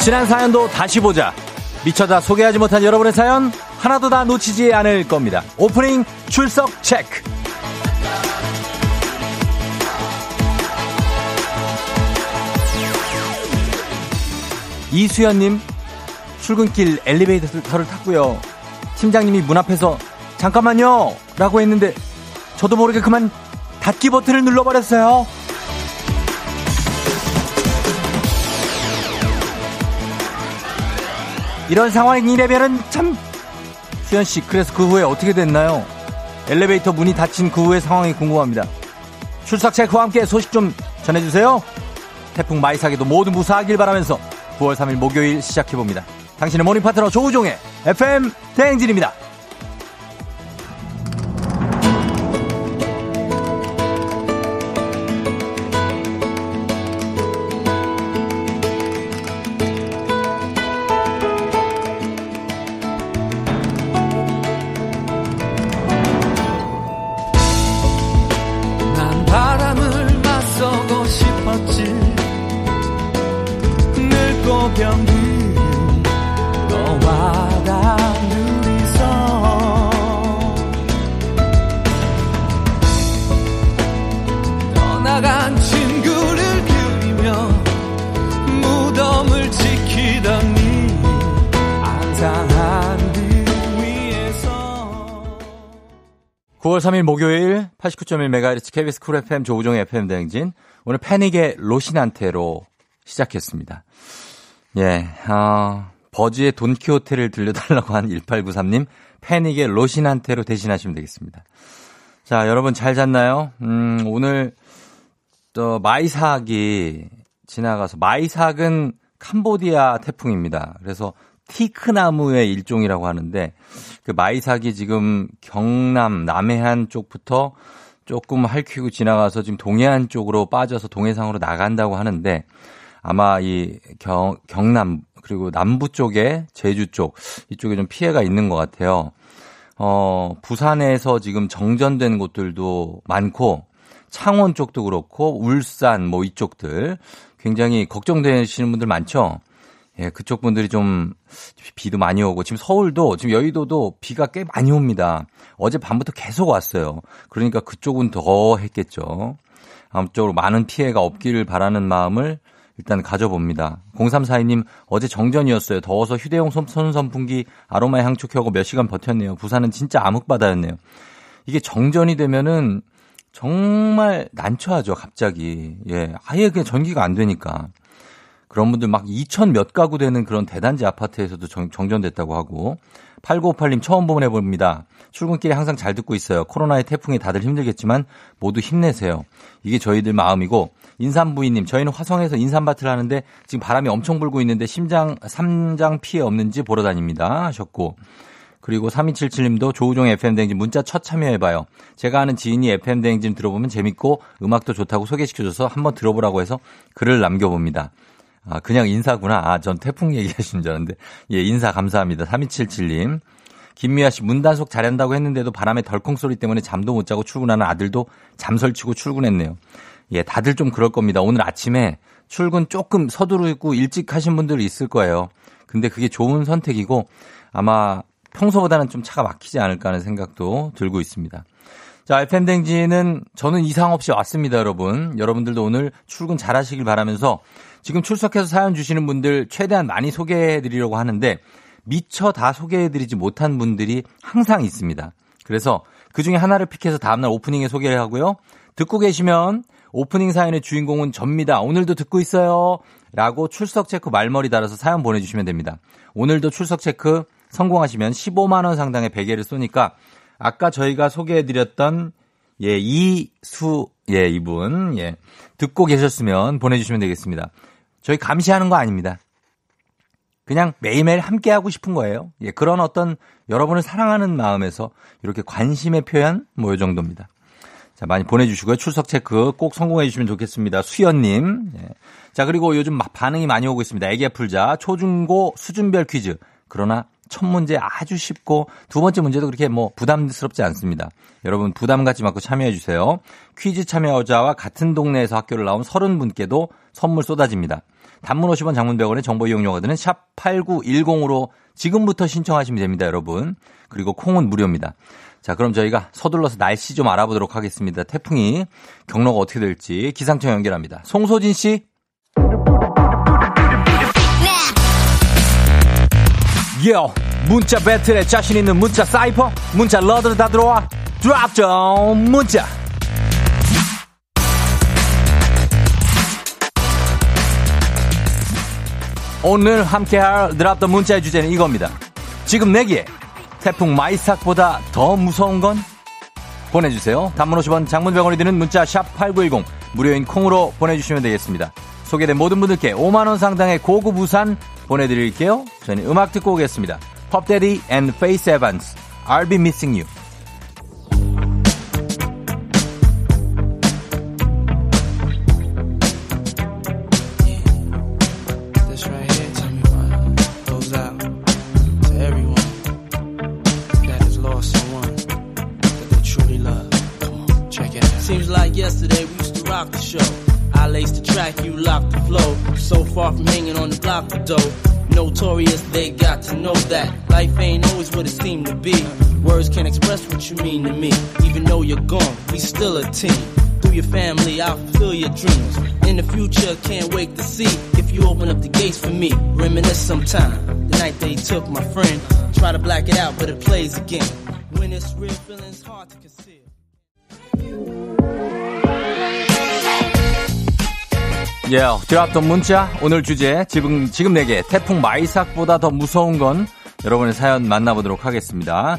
지난 사연도 다시 보자. 미쳐다 소개하지 못한 여러분의 사연 하나도 다 놓치지 않을 겁니다. 오프닝 출석 체크. 이수연님 출근길 엘리베이터를 탔고요. 팀장님이 문 앞에서 잠깐만요 라고 했는데 저도 모르게 그만 닫기 버튼을 눌러버렸어요. 이런 상황이라면은 참 수현 씨 그래서 그 후에 어떻게 됐나요? 엘리베이터 문이 닫힌 그 후의 상황이 궁금합니다. 출석 체크와 함께 소식 좀 전해주세요. 태풍 마이삭에도 모두 무사하길 바라면서 9월 3일 목요일 시작해봅니다. 당신의 모닝 파트너 조우종의 FM 대행진입니다. 9월 3일 목요일 89.1MHz KBS 쿨 FM 조우종의 FM 대행진. 오늘 패닉의 로시난테로 시작했습니다. 예, 어, 버즈의 돈키호테를 들려달라고 한 1893님, 패닉의 로시난테로 대신하시면 되겠습니다. 자, 여러분 잘 잤나요? 음, 오늘, 또, 마이삭이 지나가서, 마이삭은 캄보디아 태풍입니다. 그래서 티크나무의 일종이라고 하는데 그 마이삭이 지금 경남 남해안 쪽부터 조금 할퀴고 지나가서 지금 동해안 쪽으로 빠져서 동해상으로 나간다고 하는데 아마 이 경, 경남 그리고 남부 쪽에 제주 쪽 이쪽에 좀 피해가 있는 것 같아요. 어, 부산에서 지금 정전된 곳들도 많고 창원 쪽도 그렇고 울산 뭐 이쪽들 굉장히 걱정되시는 분들 많죠. 예, 그쪽 분들이 좀 비도 많이 오고 지금 서울도 지금 여의도도 비가 꽤 많이 옵니다. 어제 밤부터 계속 왔어요. 그러니까 그쪽은 더 했겠죠. 아무쪼록 많은 피해가 없기를 바라는 마음을 일단 가져봅니다. 0342님 어제 정전이었어요. 더워서 휴대용 손 선풍기 아로마 향초 켜고 몇 시간 버텼네요. 부산은 진짜 암흑바다였네요. 이게 정전이 되면은 정말 난처하죠, 갑자기. 예, 아예 그냥 전기가 안 되니까. 그런 분들 막 2천 몇 가구 되는 그런 대단지 아파트에서도 정, 전됐다고 하고 8958님 처음 보내봅니다. 출근길에 항상 잘 듣고 있어요. 코로나의 태풍에 다들 힘들겠지만 모두 힘내세요. 이게 저희들 마음이고 인삼부인님 저희는 화성에서 인삼밭을 하는데 지금 바람이 엄청 불고 있는데 심장 삼장 피해 없는지 보러 다닙니다 하셨고 그리고 3277님도 조우종 FM대행진 문자 첫 참여해봐요. 제가 아는 지인이 FM대행진 들어보면 재밌고 음악도 좋다고 소개시켜줘서 한번 들어보라고 해서 글을 남겨봅니다. 아, 그냥 인사구나. 아, 전 태풍 얘기하시는 줄 알았는데. 예, 인사 감사합니다. 3277님. 김미아 씨 문단속 잘한다고 했는데도 바람에 덜컹 소리 때문에 잠도 못 자고 출근하는 아들도 잠설치고 출근했네요. 예, 다들 좀 그럴 겁니다. 오늘 아침에 출근 조금 서두르고 일찍 하신 분들 있을 거예요. 근데 그게 좋은 선택이고 아마 평소보다는 좀 차가 막히지 않을까 하는 생각도 들고 있습니다. 자, FM댕지는 저는 이상 없이 왔습니다, 여러분. 여러분들도 오늘 출근 잘 하시길 바라면서 지금 출석해서 사연 주시는 분들 최대한 많이 소개해 드리려고 하는데 미처 다 소개해 드리지 못한 분들이 항상 있습니다. 그래서 그 중에 하나를 픽해서 다음날 오프닝에 소개를 하고요. 듣고 계시면 오프닝 사연의 주인공은 접니다. 오늘도 듣고 있어요. 라고 출석 체크 말머리 달아서 사연 보내주시면 됩니다. 오늘도 출석 체크 성공하시면 15만원 상당의 베개를 쏘니까 아까 저희가 소개해드렸던 예, 이수, 예, 이분, 예, 듣고 계셨으면 보내주시면 되겠습니다. 저희 감시하는 거 아닙니다. 그냥 매일매일 함께하고 싶은 거예요. 예, 그런 어떤 여러분을 사랑하는 마음에서 이렇게 관심의 표현, 뭐, 요 정도입니다. 자, 많이 보내주시고요. 출석 체크 꼭 성공해 주시면 좋겠습니다. 수연님. 예. 자, 그리고 요즘 반응이 많이 오고 있습니다. 애기 풀자 초중고 수준별 퀴즈. 그러나 첫 문제 아주 쉽고 두 번째 문제도 그렇게 뭐 부담스럽지 않습니다. 여러분 부담 갖지 말고 참여해 주세요. 퀴즈 참여자와 같은 동네에서 학교를 나온 30분께도 선물 쏟아집니다. 단문 50원 장문 100원의 정보 이용료가 드는 샵 8910으로 지금부터 신청하시면 됩니다, 여러분. 그리고 콩은 무료입니다. 자, 그럼 저희가 서둘러서 날씨 좀 알아보도록 하겠습니다. 태풍이 경로가 어떻게 될지 기상청 연결합니다. 송소진 씨. 요 문자 배틀에 자신 있는 문자 사이퍼 문자 러들 다 들어와. 드랍 좀 문자. 오늘 함께할 드랍 더 문자의 주제는 이겁니다. 지금 내기에 태풍 마이삭보다 더 무서운 건? 보내주세요. 단문 50원 장문 100원이 드는 문자 샵 8910 무료인 콩으로 보내주시면 되겠습니다. 소개된 모든 분들께 5만원 상당의 고급 우산 보내드릴게요. 저는 음악 듣고 오겠습니다. Puff Daddy and Faith Evans I'll be missing you. Dreams. In the future, can't wait to see if you open up the gates for me. Reminisce sometime. The night they took my friend. Try to black it out, but it plays again. When it's real, feelings hard to conceal. 예, yeah, 드랍던 문자 오늘 주제 지금 지금 내게 태풍 마이삭보다 더 무서운 건 여러분의 사연 만나보도록 하겠습니다.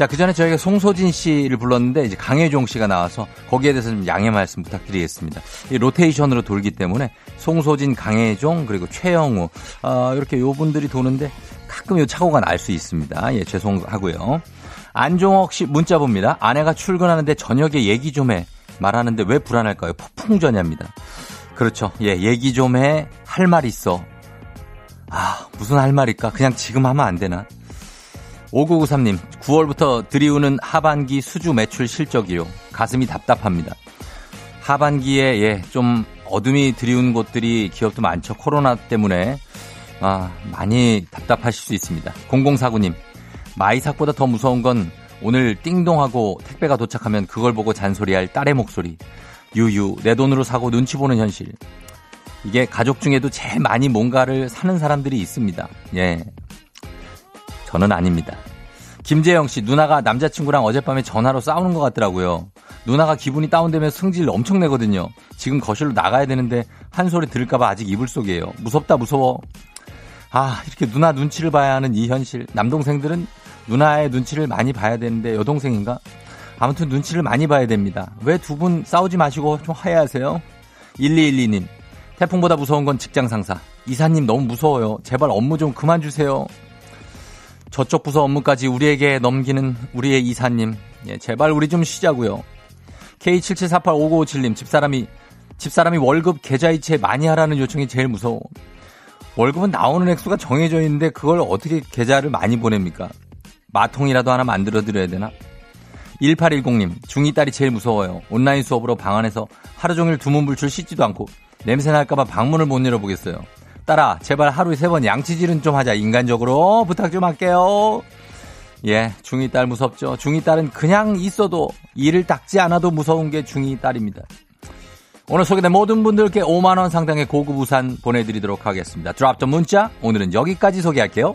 자, 그 전에 저희가 송소진 씨를 불렀는데 이제 강혜종 씨가 나와서 거기에 대해서 좀 양해 말씀 부탁드리겠습니다. 이 로테이션으로 돌기 때문에 송소진, 강혜종 그리고 최영우 어, 이렇게 요 분들이 도는데 가끔 요 착오가 날 수 있습니다. 예, 죄송하고요. 안종옥 씨 문자 봅니다. 아내가 출근하는데 저녁에 얘기 좀 해. 말하는데 왜 불안할까요? 폭풍전야입니다. 그렇죠. 예, 얘기 좀 해. 할 말 있어. 아, 무슨 할 말일까? 그냥 지금 하면 안 되나? 5993님, 9월부터 들이우는 하반기 수주 매출 실적이요. 가슴이 답답합니다. 하반기에, 예, 좀 어둠이 들이운 곳들이 기업도 많죠. 코로나 때문에. 아, 많이 답답하실 수 있습니다. 0049님, 마이삭보다 더 무서운 건 오늘 띵동하고 택배가 도착하면 그걸 보고 잔소리할 딸의 목소리. 유유, 내 돈으로 사고 눈치 보는 현실. 이게 가족 중에도 제일 많이 뭔가를 사는 사람들이 있습니다. 예. 저는 아닙니다. 김재영 씨, 누나가 남자친구랑 어젯밤에 전화로 싸우는 것 같더라고요. 누나가 기분이 다운되면 승질 엄청 내거든요. 지금 거실로 나가야 되는데 한 소리 들을까봐 아직 이불 속이에요. 무섭다, 무서워. 아, 이렇게 누나 눈치를 봐야 하는 이 현실. 남동생들은 누나의 눈치를 많이 봐야 되는데 여동생인가? 아무튼 눈치를 많이 봐야 됩니다. 왜 두 분 싸우지 마시고 좀 화해하세요? 1212님. 태풍보다 무서운 건 직장 상사. 이사님 너무 무서워요. 제발 업무 좀 그만 주세요. 저쪽 부서 업무까지 우리에게 넘기는 우리의 이사님. 예, 제발 우리 좀 쉬자고요. K77485957님. 집사람이 집사람이 월급 계좌이체 많이 하라는 요청이 제일 무서워. 월급은 나오는 액수가 정해져 있는데 그걸 어떻게 계좌를 많이 보냅니까? 마통이라도 하나 만들어 드려야 되나? 1810님, 중2 딸이 제일 무서워요. 온라인 수업으로 방 안에서 하루 종일 두문불출 씻지도 않고 냄새 날까봐 방문을 못 열어보겠어요. 딸아, 제발 하루에 세 번 양치질은 좀 하자. 인간적으로 부탁 좀 할게요. 예, 중2 딸 무섭죠. 중2 딸은 그냥 있어도 이를 닦지 않아도 무서운 게 중2 딸입니다. 오늘 소개된 모든 분들께 5만 원 상당의 고급 우산 보내드리도록 하겠습니다. 드랍 더 문자, 오늘은 여기까지 소개할게요.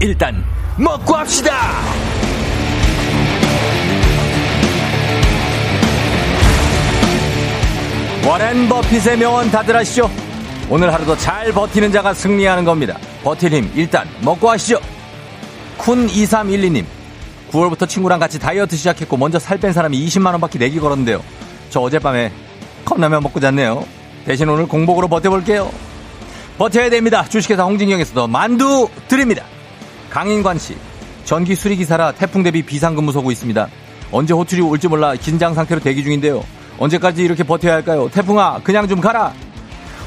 일단 먹고 합시다. 워렌 버핏의 명언 다들 아시죠? 오늘 하루도 잘 버티는 자가 승리하는 겁니다. 버틸 힘 일단 먹고 하시죠. 쿤2312님. 9월부터 친구랑 같이 다이어트 시작했고 먼저 살 뺀 사람이 20만원 밖에 내기 걸었는데요. 저 어젯밤에 컵라면 먹고 잤네요. 대신 오늘 공복으로 버텨볼게요. 버텨야 됩니다. 주식회사 홍진경에서도 만두 드립니다. 강인관 씨. 전기 수리기사라 태풍 대비 비상근무 서고 있습니다. 언제 호출이 올지 몰라 긴장 상태로 대기 중인데요. 언제까지 이렇게 버텨야 할까요? 태풍아, 그냥 좀 가라.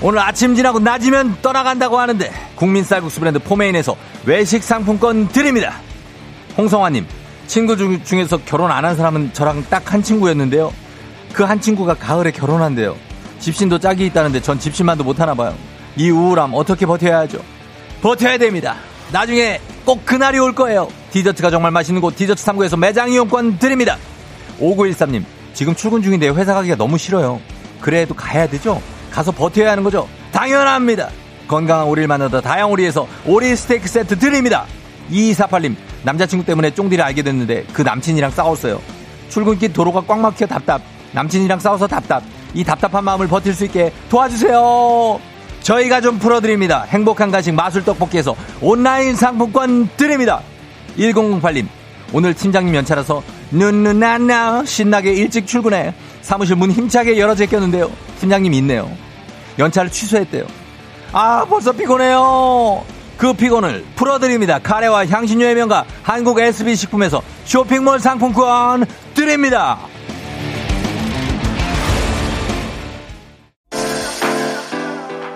오늘 아침 지나고 낮이면 떠나간다고 하는데 국민 쌀국수 브랜드 포메인에서 외식 상품권 드립니다. 홍성화님, 친구 중, 중에서 결혼 안 한 사람은 저랑 딱 한 친구였는데요. 그 한 친구가 가을에 결혼한대요. 집신도 짝이 있다는데 전 집신만도 못하나 봐요. 이 우울함 어떻게 버텨야 하죠? 버텨야 됩니다. 나중에 꼭 그날이 올 거예요. 디저트가 정말 맛있는 곳 디저트 3구에서 매장 이용권 드립니다. 5913님, 지금 출근 중인데 회사 가기가 너무 싫어요. 그래도 가야 되죠? 가서 버텨야 하는 거죠? 당연합니다. 건강한 오리를 만나다 다양오리에서 오리 스테이크 세트 드립니다. 2248님, 남자친구 때문에 쫑디를 알게 됐는데 그 남친이랑 싸웠어요. 출근길 도로가 꽉 막혀 답답. 남친이랑 싸워서 답답. 이 답답한 마음을 버틸 수 있게 도와주세요. 저희가 좀 풀어드립니다. 행복한 간식 마술 떡볶이에서 온라인 상품권 드립니다. 1008님, 오늘 팀장님 연차라서 눈누나나 신나게 일찍 출근해 사무실 문 힘차게 열어 제꼈는데요. 팀장님 있네요. 연차를 취소했대요. 아 벌써 피곤해요. 그 피곤을 풀어드립니다. 카레와 향신료의 명가 한국 SB식품에서 쇼핑몰 상품권 드립니다.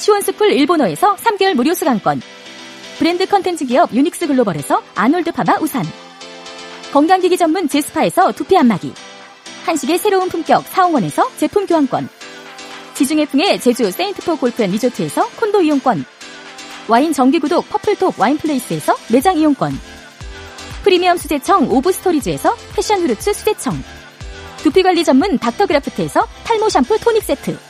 시원스쿨 일본어에서 3개월 무료 수강권. 브랜드 컨텐츠 기업 유닉스 글로벌에서 아놀드 파마 우산. 건강기기 전문 제스파에서 두피 안마기. 한식의 새로운 품격 사홍원에서 제품 교환권. 지중해풍의 제주 세인트포 골프앤 리조트에서 콘도 이용권. 와인 정기구독 퍼플톡 와인플레이스에서 매장 이용권. 프리미엄 수제청 오브스토리즈에서 passion fruits 수제청. 두피관리 전문 닥터그라프트에서 탈모 샴푸 토닉 세트.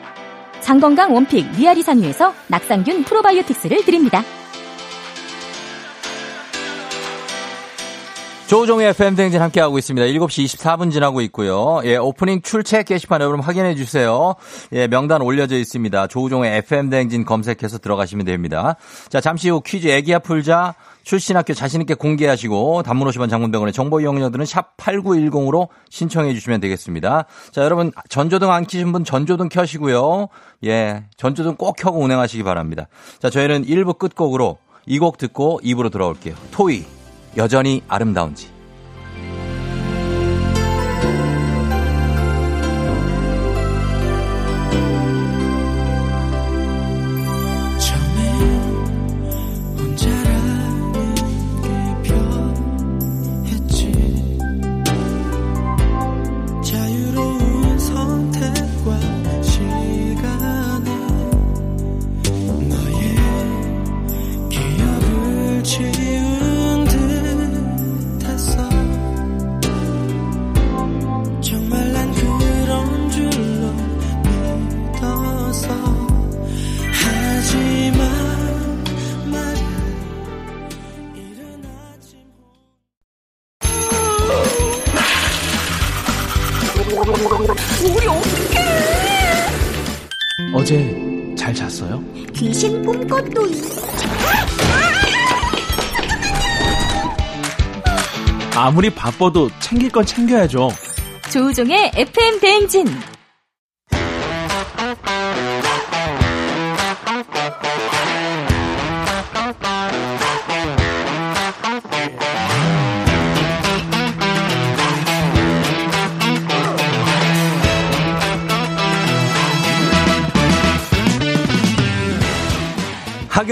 장건강 one pick 미아리 산유에서 낙산균 프로바이오틱스를 드립니다. 조종의 FM 댕진 함께하고 있습니다. 7시 24분 지나고 있고요. 예, 오프닝 출첵 게시판 여러분 확인해 주세요. 예, 명단 올려져 있습니다. 조종의 FM 댕진 검색해서 들어가시면 됩니다. 자, 잠시 후 퀴즈 애기야 풀자 출신 학교 자신있게 공개하시고 단문 50원 장문병원의 정보 이용료들은 샵 8910으로 신청해 주시면 되겠습니다. 자, 여러분 전조등 안 켜신 분 전조등 켜시고요. 예, 전조등 꼭 켜고 운행하시기 바랍니다. 자, 저희는 1부 끝곡으로 이 곡 듣고 2부로 돌아올게요. 토이. 여전히 아름다운지. 아무리 바빠도 챙길 건 챙겨야죠. 조우종의 FM 대행진.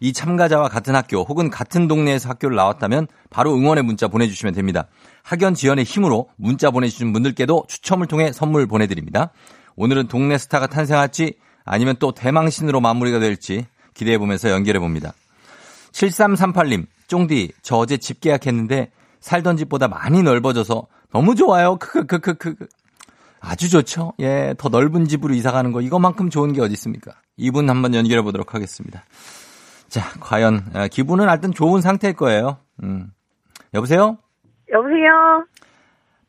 이 참가자와 같은 학교 혹은 같은 동네에서 학교를 나왔다면 바로 응원의 문자 보내주시면 됩니다. 학연 지연의 힘으로 문자 보내주신 분들께도 추첨을 통해 선물 보내드립니다. 오늘은 동네 스타가 탄생할지 아니면 또 대망신으로 마무리가 될지 기대해보면서 연결해봅니다. 7338님, 쫑디, 저 어제 집 계약했는데 살던 집보다 많이 넓어져서 너무 좋아요. 크크크크크. 아주 좋죠. 예, 더 넓은 집으로 이사 가는 거 이거만큼 좋은 게 어디 있습니까? 이분 한번 연결해 보도록 하겠습니다. 자, 과연 아, 기분은 하여튼 좋은 상태일 거예요. 음. 여보세요? 여보세요?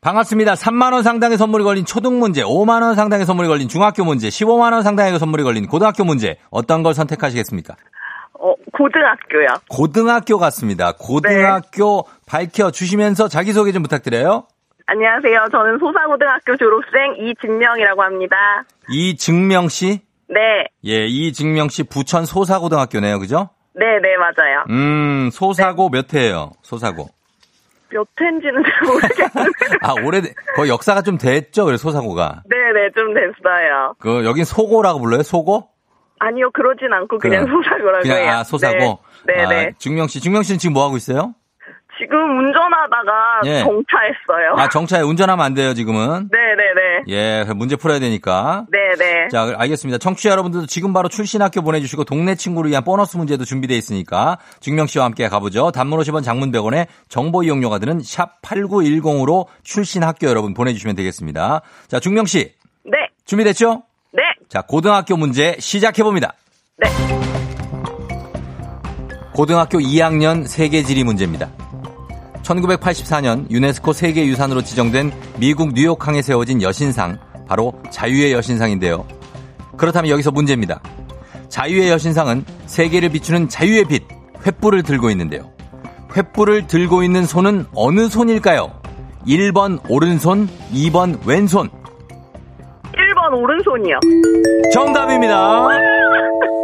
반갑습니다. 3만 원 상당의 선물이 걸린 초등 문제, 5만 원 상당의 선물이 걸린 중학교 문제, 15만 원 상당의 선물이 걸린 고등학교 문제 어떤 걸 선택하시겠습니까? 어, 고등학교요. 고등학교 같습니다. 고등학교 밝혀 주시면서 자기소개 좀 부탁드려요. 안녕하세요. 저는 소사고등학교 졸업생 이진명이라고 합니다. 이증명 씨? 네. 예, 이증명 씨 부천 소사고등학교네요. 그죠? 네, 네, 맞아요. 음, 소사고 몇 회예요? 소사고. 몇 회인지는 잘 모르겠는데. 아, 오래 거의 역사가 좀 됐죠? 그래 소사고가. 네, 네, 좀 됐어요. 그 여긴 소고라고 불러요? 소고? 아니요, 그러진 않고 그냥 그럼. 소사고라고 그냥 해요. 아, 소사고. 네, 네. 아, 네. 증명 씨, 증명 씨는 지금 뭐 하고 있어요? 지금 운전하다가 예. 정차했어요. 아, 정차에 운전하면 안 돼요, 지금은. 네, 네, 네. 예, 문제 풀어야 되니까. 네, 네. 자, 알겠습니다. 청취자 여러분들도 지금 바로 출신 학교 보내주시고 동네 친구를 위한 보너스 문제도 준비되어 있으니까 증명 씨와 함께 가보죠. 단문 50원 장문 100원에 정보 이용료가 드는 샵 8910으로 출신 학교 여러분 보내주시면 되겠습니다. 자, 증명 씨. 네, 준비됐죠? 네, 자, 고등학교 문제 시작해봅니다. 네. 고등학교 2학년 세계지리 문제입니다. 1984년 유네스코 세계유산으로 지정된 미국 뉴욕항에 세워진 여신상, 바로 자유의 여신상인데요. 그렇다면 여기서 문제입니다. 자유의 여신상은 세계를 비추는 자유의 빛, 횃불을 들고 있는데요. 횃불을 들고 있는 손은 어느 손일까요? 1번 오른손, 2번 왼손. 1번 오른손이요. 정답입니다.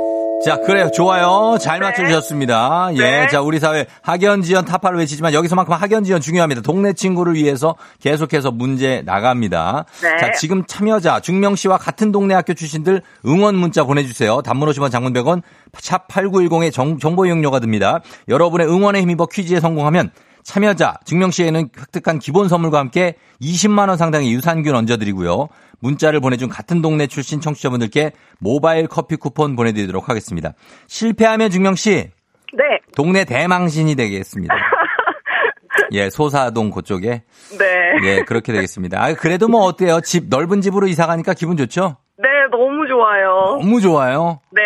자, 그래요. 좋아요. 잘 네. 맞춰주셨습니다. 예. 네. 자, 우리 사회 학연지연 타파를 외치지만 여기서만큼 학연지연 중요합니다. 동네 친구를 위해서 계속해서 문제 나갑니다. 네. 자, 지금 참여자, 중명 씨와 같은 동네 학교 출신들 응원 문자 보내주세요. 단문 50원 장문 100원, 샵 8910에 정, 정보 이용료가 듭니다. 여러분의 응원에 힘입어 퀴즈에 성공하면 참여자, 증명 씨에는 획득한 기본 선물과 함께 20만 원 상당의 유산균 얹어드리고요. 문자를 보내준 같은 동네 출신 청취자분들께 모바일 커피 쿠폰 보내드리도록 하겠습니다. 실패하면 증명 씨, 네, 동네 대망신이 되겠습니다. 예, 소사동 그쪽에. 네. 예, 그렇게 되겠습니다. 아, 그래도 뭐 어때요? 집, 넓은 집으로 이사 가니까 기분 좋죠? 네, 너무 좋아요. 너무 좋아요. 네.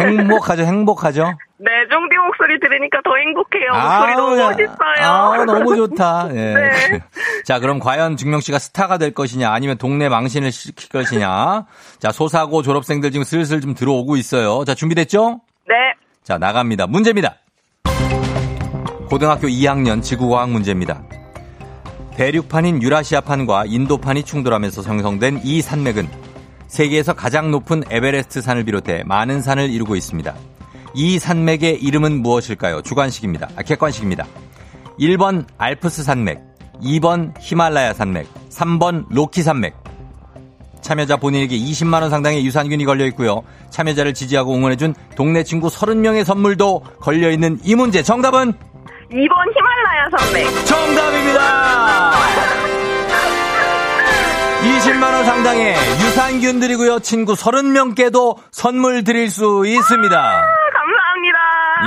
행복하죠, 행복하죠? 네, 쫑디 목소리 들으니까 더 행복해요. 목소리 너무 야. 멋있어요. 아, 너무 좋다. 예. 네. 자, 그럼 과연 증명 씨가 스타가 될 것이냐, 아니면 동네 망신을 시킬 것이냐. 자, 소사고 졸업생들 지금 슬슬 좀 들어오고 있어요. 자, 준비됐죠? 네, 자, 나갑니다. 문제입니다. 고등학교 2학년 지구과학 문제입니다. 대륙판인 유라시아판과 인도판이 충돌하면서 형성된 이 산맥은 세계에서 가장 높은 에베레스트 산을 비롯해 많은 산을 이루고 있습니다. 이 산맥의 이름은 무엇일까요? 주관식입니다. 아, 객관식입니다. 1번 알프스 산맥, 2번 히말라야 산맥, 3번 로키 산맥. 참여자 본인에게 20만 원 상당의 유산균이 걸려 있고요. 참여자를 지지하고 응원해준 동네 친구 30명의 선물도 걸려 있는 이 문제 정답은 2번 히말라야 산맥. 정답입니다. 20만 원 상당의 유산균 드리고요. 친구 30명께도 선물 드릴 수 있습니다.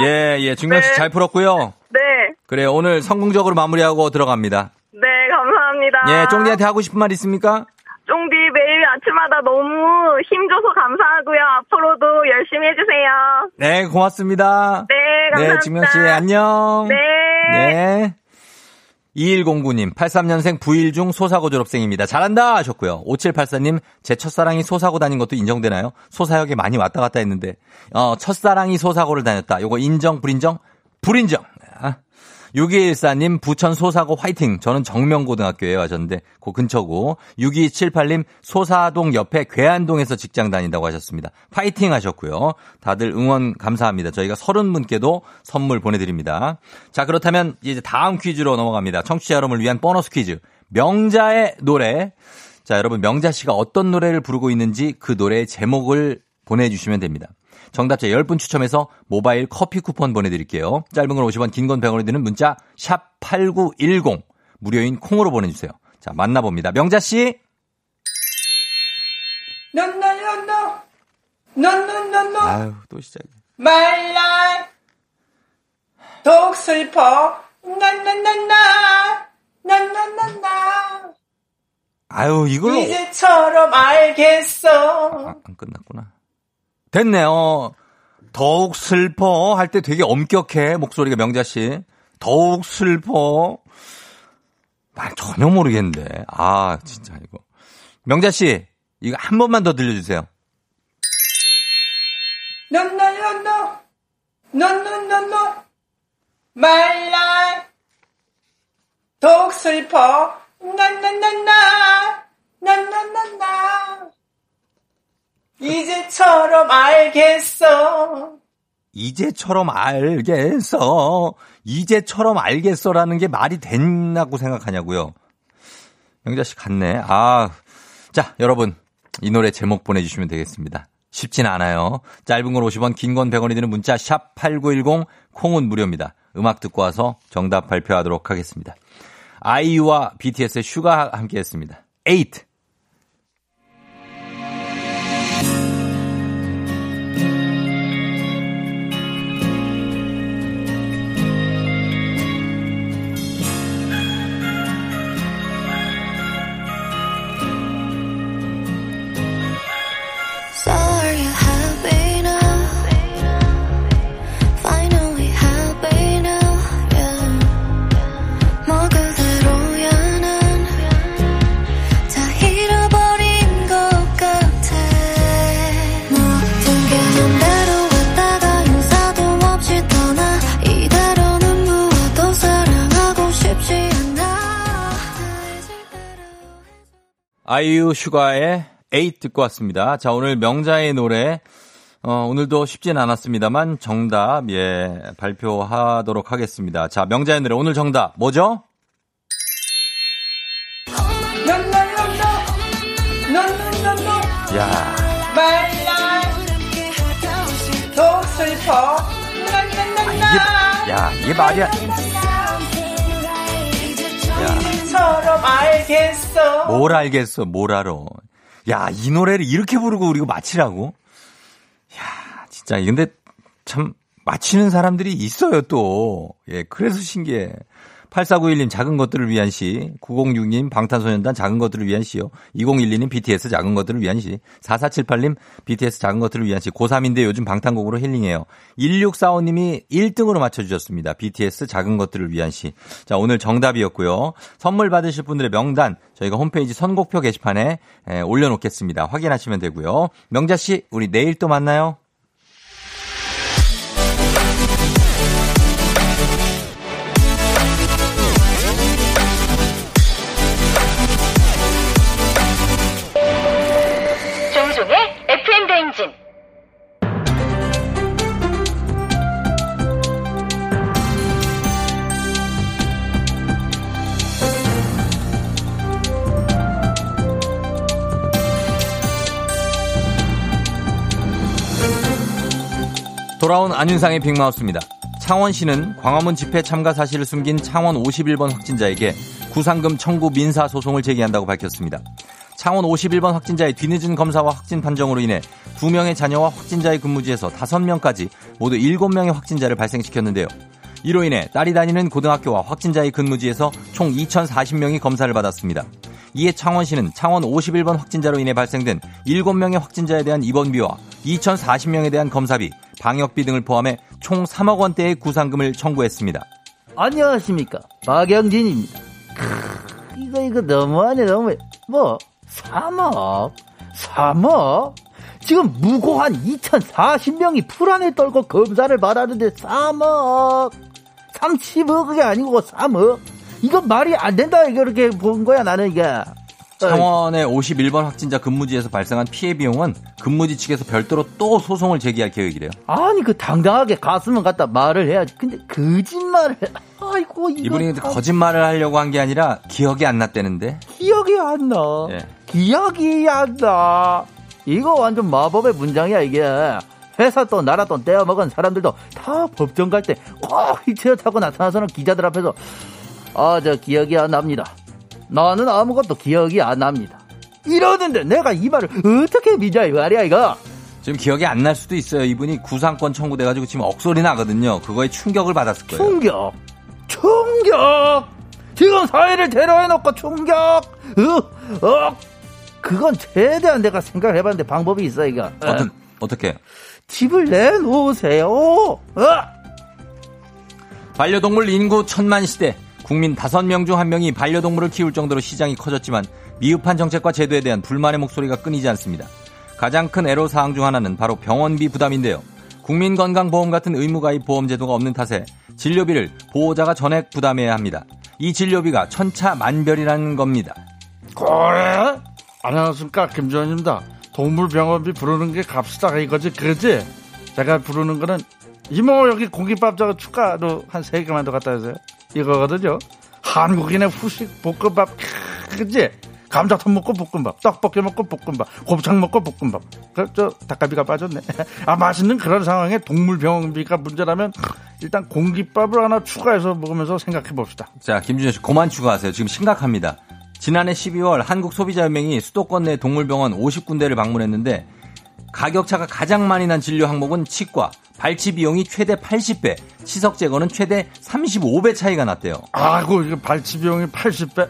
예, 예. 중경 씨 네. 잘 풀었고요. 네. 그래요. 오늘 성공적으로 마무리하고 들어갑니다. 네, 감사합니다. 예, 쫑디한테 하고 싶은 말 있습니까? 쫑디 매일 아침마다 너무 힘줘서 감사하고요. 앞으로도 열심히 해주세요. 네, 고맙습니다. 네, 감사합니다. 네, 중경 씨 안녕. 네. 네. 2109님, 83년생 부일 중 소사고 졸업생입니다. 잘한다! 하셨고요. 5784님, 제 첫사랑이 소사고 다닌 것도 인정되나요? 소사역에 많이 왔다 갔다 했는데, 어, 첫사랑이 소사고를 다녔다. 요거 인정, 불인정? 불인정! 아. 6214님, 부천 소사고 화이팅! 저는 정명고등학교에 하셨는데, 그 근처고. 6278님, 소사동 옆에 괴안동에서 직장 다닌다고 하셨습니다. 파이팅 하셨고요. 다들 응원 감사합니다. 저희가 30분께도 선물 보내드립니다. 자, 그렇다면 이제 다음 퀴즈로 넘어갑니다. 청취자 여러분을 위한 보너스 퀴즈. 명자의 노래. 자, 여러분, 명자 씨가 어떤 노래를 부르고 있는지 그 노래의 제목을 보내주시면 됩니다. 정답자 10분 추첨해서 모바일 커피 쿠폰 보내드릴게요. 짧은 건 50원, 긴 건 100원이 드는 문자 샵 8910 무료인 콩으로 보내주세요. 자 만나봅니다. 명자 씨. 노노노노 노노노노 아유 또 시작. 말라 독 슬퍼 나나나나 나나나나 아유 이걸로 이제처럼 알겠어 아, 안 끝났구나. 됐네요. 더욱 슬퍼 할 때 되게 엄격해 목소리가 명자 씨. 더욱 슬퍼. 말 전혀 모르겠는데. 아 진짜 이거. 명자 씨 이거 한 번만 더 들려주세요. 노노노노 노노노노 말라 독 슬퍼 나나나나 나나나나 이제처럼 알겠어 이제처럼 알겠어. 이제처럼 알겠어라는 게 말이 된다고 생각하냐고요. 영자 씨 같네. 아. 자, 여러분. 이 노래 제목 보내주시면 되겠습니다. 쉽진 않아요. 짧은 건 50원, 긴 건 100원이 드는 문자 샵 8910 콩은 무료입니다. 음악 듣고 와서 정답 발표하도록 하겠습니다. 아이유와 BTS의 슈가 함께 했습니다. 8. 아이유 슈가의 8 듣고 왔습니다. 자, 오늘 명자의 노래, 어, 오늘도 쉽진 않았습니다만 정답, 예, 발표하도록 하겠습니다. 자, 명자의 노래 오늘 정답 뭐죠? 야 슬퍼 나나나나 야, 이게 말이야. 야, 이제처럼 알겠어 뭘 알겠어, 뭘 알아. 야, 이 노래를 이렇게 부르고 우리가 맞히라고? 야, 진짜, 근데 참, 맞히는 사람들이 있어요, 또. 예, 그래서 신기해. 8491님 작은 것들을 위한 시, 906님 방탄소년단 작은 것들을 위한 시요, 2012님 BTS 작은 것들을 위한 시, 4478님 BTS 작은 것들을 위한 시, 고3인데 요즘 방탄곡으로 힐링해요. 1645님이 1등으로 맞춰주셨습니다. BTS 작은 것들을 위한 시. 자, 오늘 정답이었고요. 선물 받으실 분들의 명단 저희가 홈페이지 선곡표 게시판에 에, 올려놓겠습니다. 확인하시면 되고요. 명자씨, 우리 내일 또 만나요. 돌아온 안윤상의 빅마우스입니다. 창원시는 광화문 집회 참가 사실을 숨긴 창원 51번 확진자에게 구상금 청구 민사 소송을 제기한다고 밝혔습니다. 창원 51번 확진자의 뒤늦은 검사와 확진 판정으로 인해 2명의 자녀와 확진자의 근무지에서 5명까지 모두 7명의 확진자를 발생시켰는데요. 이로 인해 딸이 다니는 고등학교와 확진자의 근무지에서 총 2,040명이 검사를 받았습니다. 이에 창원시는 창원 51번 확진자로 인해 발생된 7명의 확진자에 대한 입원비와 2,040명에 대한 검사비, 방역비 등을 포함해 총 3억 원대의 구상금을 청구했습니다. 안녕하십니까 박영진입니다. 크, 이거 이거 너무하네 너무해. 뭐 3억 3억 지금 무고한 2,040명이 불안에 떨고 검사를 받았는데 3억 30억이 아니고 3억 이거 말이 안 된다 이렇게 본 거야 나는 이게 창원의 51번 확진자 근무지에서 발생한 피해 비용은 근무지 측에서 별도로 또 소송을 제기할 계획이래요. 아니 그 당당하게 갔으면 갔다 말을 해야지 근데 거짓말을 아이고 이분이 참 거짓말을 하려고 한 게 아니라 기억이 안 났다는데. 기억이 안 나. 예. 기억이 안 나. 이거 완전 마법의 문장이야, 이게. 회사 돈, 나라 돈 떼어먹은 사람들도 다 법정 갈 때 꼭 휠체어 타고 나타나서는 기자들 앞에서 아, 저 기억이 안 납니다. 나는 아무것도 기억이 안 납니다. 이러는데 내가 이 말을 어떻게 믿어, 이 말이야, 이거. 지금 기억이 안 날 수도 있어요. 이분이 구상권 청구돼가지고 지금 억소리 나거든요. 그거에 충격을 받았을 거예요. 충격. 충격! 지금 사회를 대로해놓고 충격! 어, 어, 그건 최대한 내가 생각을 해봤는데 방법이 있어, 이거. 어떤, 어떻게? 집을 내놓으세요. 어? 반려동물 인구 천만 시대. 국민 다섯 명중한 명이 반려동물을 키울 정도로 시장이 커졌지만 미흡한 정책과 제도에 대한 불만의 목소리가 끊이지 않습니다. 가장 큰 애로사항 중 하나는 바로 병원비 부담인데요. 국민건강보험 같은 의무가입 보험 제도가 없는 탓에 진료비를 보호자가 전액 부담해야 합니다. 이 진료비가 천차만별이라는 겁니다. 그래? 안녕하십니까 김주현입니다. 동물병원비 부르는 게 값이다 이거지 그지? 제가 부르는 거는 이모 여기 공깃밥 저거 추가로 한 세 개만 더 갖다 주세요. 이거거든요. 한국인의 후식 볶음밥 그지? 감자탕 먹고 볶음밥, 떡볶이 먹고 볶음밥, 곱창 먹고 볶음밥. 그, 저, 닭갈비가 빠졌네. 아, 맛있는 그런 상황에 동물 병원비가 문제라면 일단 공깃밥을 하나 추가해서 먹으면서 생각해 봅시다. 자, 김준현 씨, 그만 추가하세요. 지금 심각합니다. 지난해 12월 한국 소비자연맹이 수도권 내 동물병원 50군데를 방문했는데 가격차가 가장 많이 난 진료 항목은 치과, 발치 비용이 최대 80배, 치석 제거는 최대 35배 차이가 났대요. 아이고, 이거 발치 비용이 80배?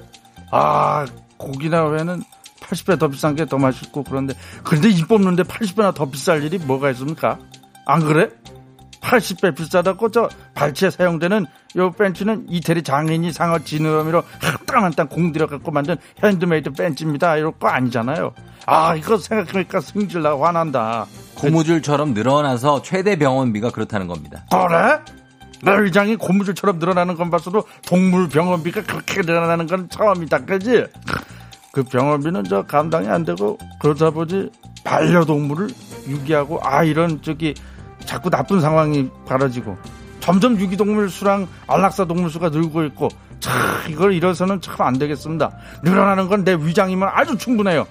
아, 고기나 회는 80배 더 비싼 게 더 맛있고 그런데, 근데 입 뽑는데 80배나 더 비쌀 일이 뭐가 있습니까? 안 그래? 80배 비싸다고 저 발치에 사용되는 요 벤치는 이태리 장인이 상어 지느러미로 한땀 한땀 공들여 갖고 만든 핸드메이드 벤치입니다. 이럴 거 아니잖아요. 아 이거 생각하니까 승질나 화난다. 고무줄처럼 늘어나서 최대 병원비가 그렇다는 겁니다. 그래? 내 위장이 고무줄처럼 늘어나는 건 봤어도 동물 병원비가 그렇게 늘어나는 건 처음이다. 그지? 그 병원비는 저 감당이 안 되고 그러다 보지 반려동물을 유기하고 아 이런 저기 자꾸 나쁜 상황이 벌어지고 점점 유기동물 수랑 안락사 동물 수가 늘고 있고 참 이걸 이래서는 참 안 되겠습니다. 늘어나는 건 내 위장이면 아주 충분해요.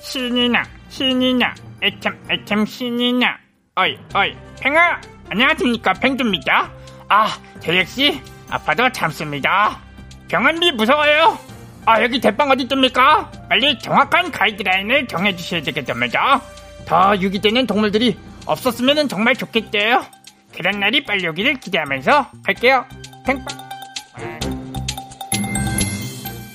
신이나 신이나 애템 애템 신이나 어이 어이 팽아! 안녕하십니까 팽두입니다. 아 대혁씨 아파도 참습니다. 병원비 무서워요. 아 여기 대빵 어디 뜹니까? 빨리 정확한 가이드라인을 정해주셔야 되겠답니다. 더 유기되는 동물들이 없었으면 정말 좋겠대요 그런 날이 빨리 오기를 기대하면서 갈게요 팽빵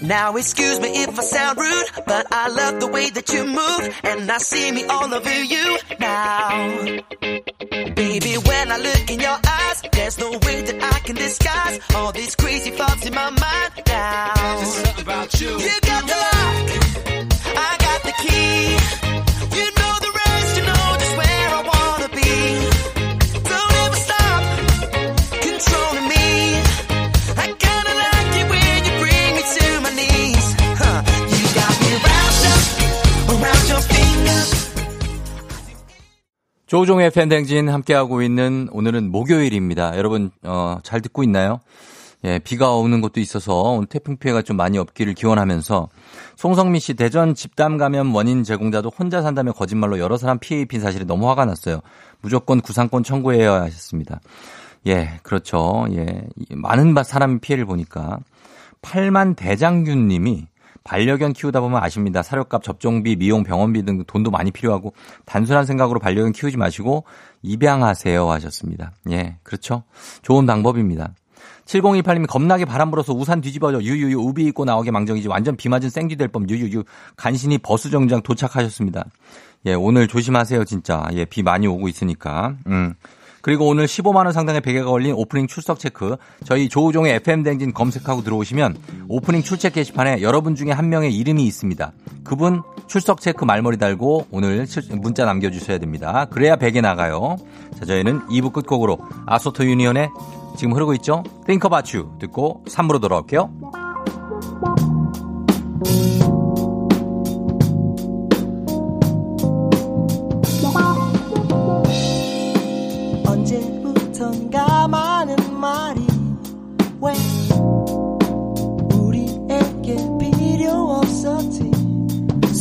Now excuse me if I sound rude, but I love the way that you move, and I see me all over you now. Baby, when I look in your eyes, there's no way that I can disguise all these crazy thoughts in my mind now. Just something about you. You got the lock, I got the key. 조종의 팬댕진 함께하고 있는 오늘은 목요일입니다. 여러분, 어, 잘 듣고 있나요? 예, 비가 오는 것도 있어서 오늘 태풍 피해가 좀 많이 없기를 기원하면서 송성미 씨 대전 집담 감염 원인 제공자도 혼자 산다며 거짓말로 여러 사람 피해 입힌 사실에 너무 화가 났어요. 무조건 구상권 청구해야 하셨습니다. 예, 그렇죠. 예. 이 많은 바- 사람이 피해를 보니까 8만 대장균 님이 반려견 키우다 보면 아십니다. 사료값, 접종비, 미용, 병원비 등 돈도 많이 필요하고 단순한 생각으로 반려견 키우지 마시고 입양하세요 하셨습니다. 예, 그렇죠. 좋은 방법입니다. 7028님이 겁나게 바람 불어서 우산 뒤집어져 유유유 우비 입고 나왔기에 망정이지 완전 비 맞은 생쥐 될뻔 유유유 간신히 버스 정장 도착하셨습니다. 예, 오늘 조심하세요 진짜. 예, 비 많이 오고 있으니까. 음. 그리고 오늘 15만 원 상당의 베개가 걸린 오프닝 출석 체크. 저희 조우종의 FM 댕진 검색하고 들어오시면 오프닝 출첵 게시판에 여러분 중에 한 명의 이름이 있습니다. 그분 출석 체크 말머리 달고 오늘 실- 문자 남겨 주셔야 됩니다. 그래야 베개 나가요. 자, 저희는 2부 끝곡으로 아소토 유니언의 지금 흐르고 있죠? Think About You 듣고 3부로 돌아올게요.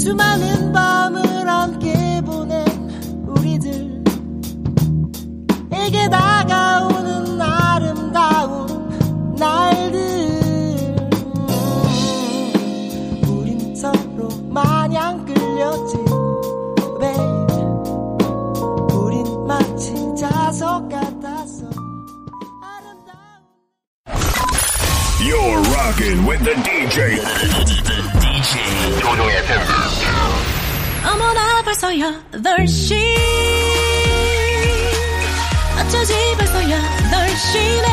수많은 밤을 함께 보낸 우리들. 에게 다가오는 아름다운 날들. 음, 우린 서로 마냥 끌렸지 우린 마치 자석 같았어 You're rocking with the DJ. The DJ. 조종의 FM. 어머나 벌써 8시 어쩌지 벌써 8시네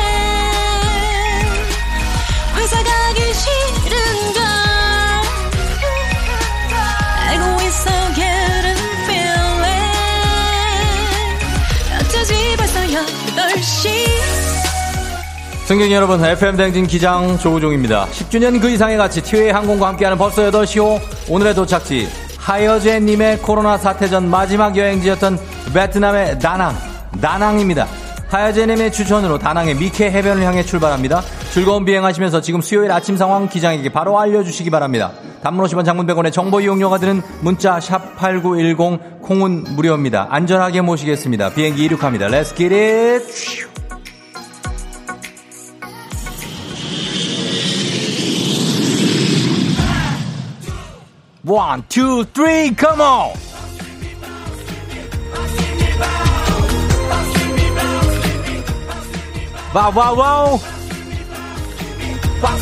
회사 가기 싫은 승객 여러분, FM 댕진 기장 조우종입니다. 10주년 그 이상의 가치 티웨이 항공과 함께하는 벌써 8시호 오늘의 도착지 하여제님의 코로나 사태 전 마지막 여행지였던 베트남의 다낭, 다낭입니다. 하여제님의 추천으로 다낭의 미케 해변을 향해 출발합니다. 즐거운 비행하시면서 지금 수요일 아침 상황 기장에게 바로 알려주시기 바랍니다. 단문 50원 장문 100원의 정보 이용료가 드는 문자 샵 8910 콩은 무료입니다. 안전하게 모시겠습니다. 비행기 이륙합니다. Let's! One, two, three, come on! 와우, 와우, 와우! 바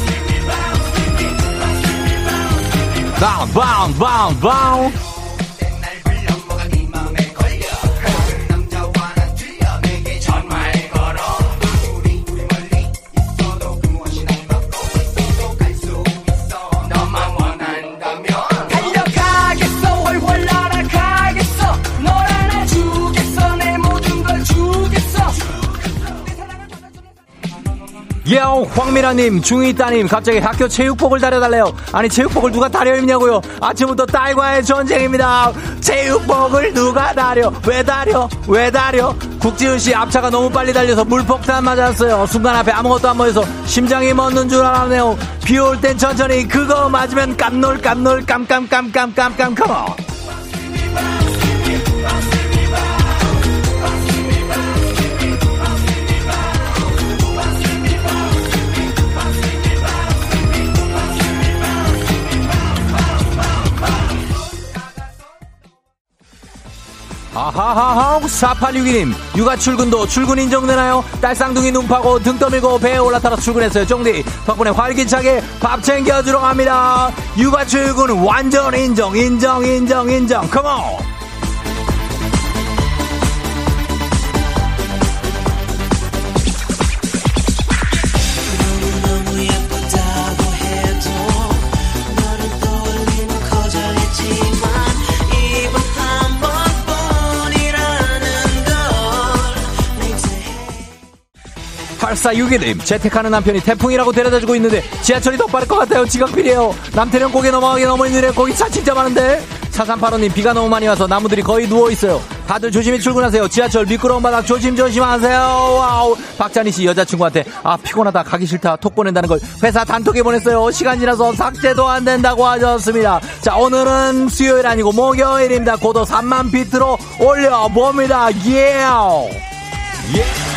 예오 황미라님 중2 따님 갑자기 학교 체육복을 다려달래요. 아니 체육복을 누가 다려 입냐고요? 아침부터 딸과의 전쟁입니다. 체육복을 누가 다려? 왜 다려? 왜 다려? 국지훈씨 앞차가 너무 빨리 달려서 물폭탄 맞았어요. 순간 앞에 아무것도 안 보여서 심장이 멎는 줄 알았네요. 비 올 땐 천천히 그거 맞으면 깜놀 깜놀 깜깜깜깜깜깜 컴 아하하하 4862님. 육아 출근도 출근 인정되나요? 딸 쌍둥이 눈 파고 등 떠밀고 배에 올라타서 출근했어요. 쫑디 덕분에 활기차게 밥 챙겨주러 갑니다. 육아 출근 완전 인정 인정 인정 인정. 컴온 8461님 재택하는 남편이 태풍이라고 데려다주고 있는데 지하철이 더 빠를 것 같아요. 지각필이에요. 남태령 고개 너무 힘드네요 거기 차 진짜 많은데? 4385님 비가 너무 많이 와서 나무들이 거의 누워있어요. 다들 조심히 출근하세요. 지하철 미끄러운 바닥 조심조심 하세요. Wow. 박찬희씨 여자친구한테 아 피곤하다. 가기 싫다. 톡 보낸다는 걸 회사 단톡에 보냈어요. 시간 지나서 삭제도 안 된다고 하셨습니다. 자 오늘은 수요일 아니고 목요일입니다. 고도 3만 비트로 올려봅니다. 예 예.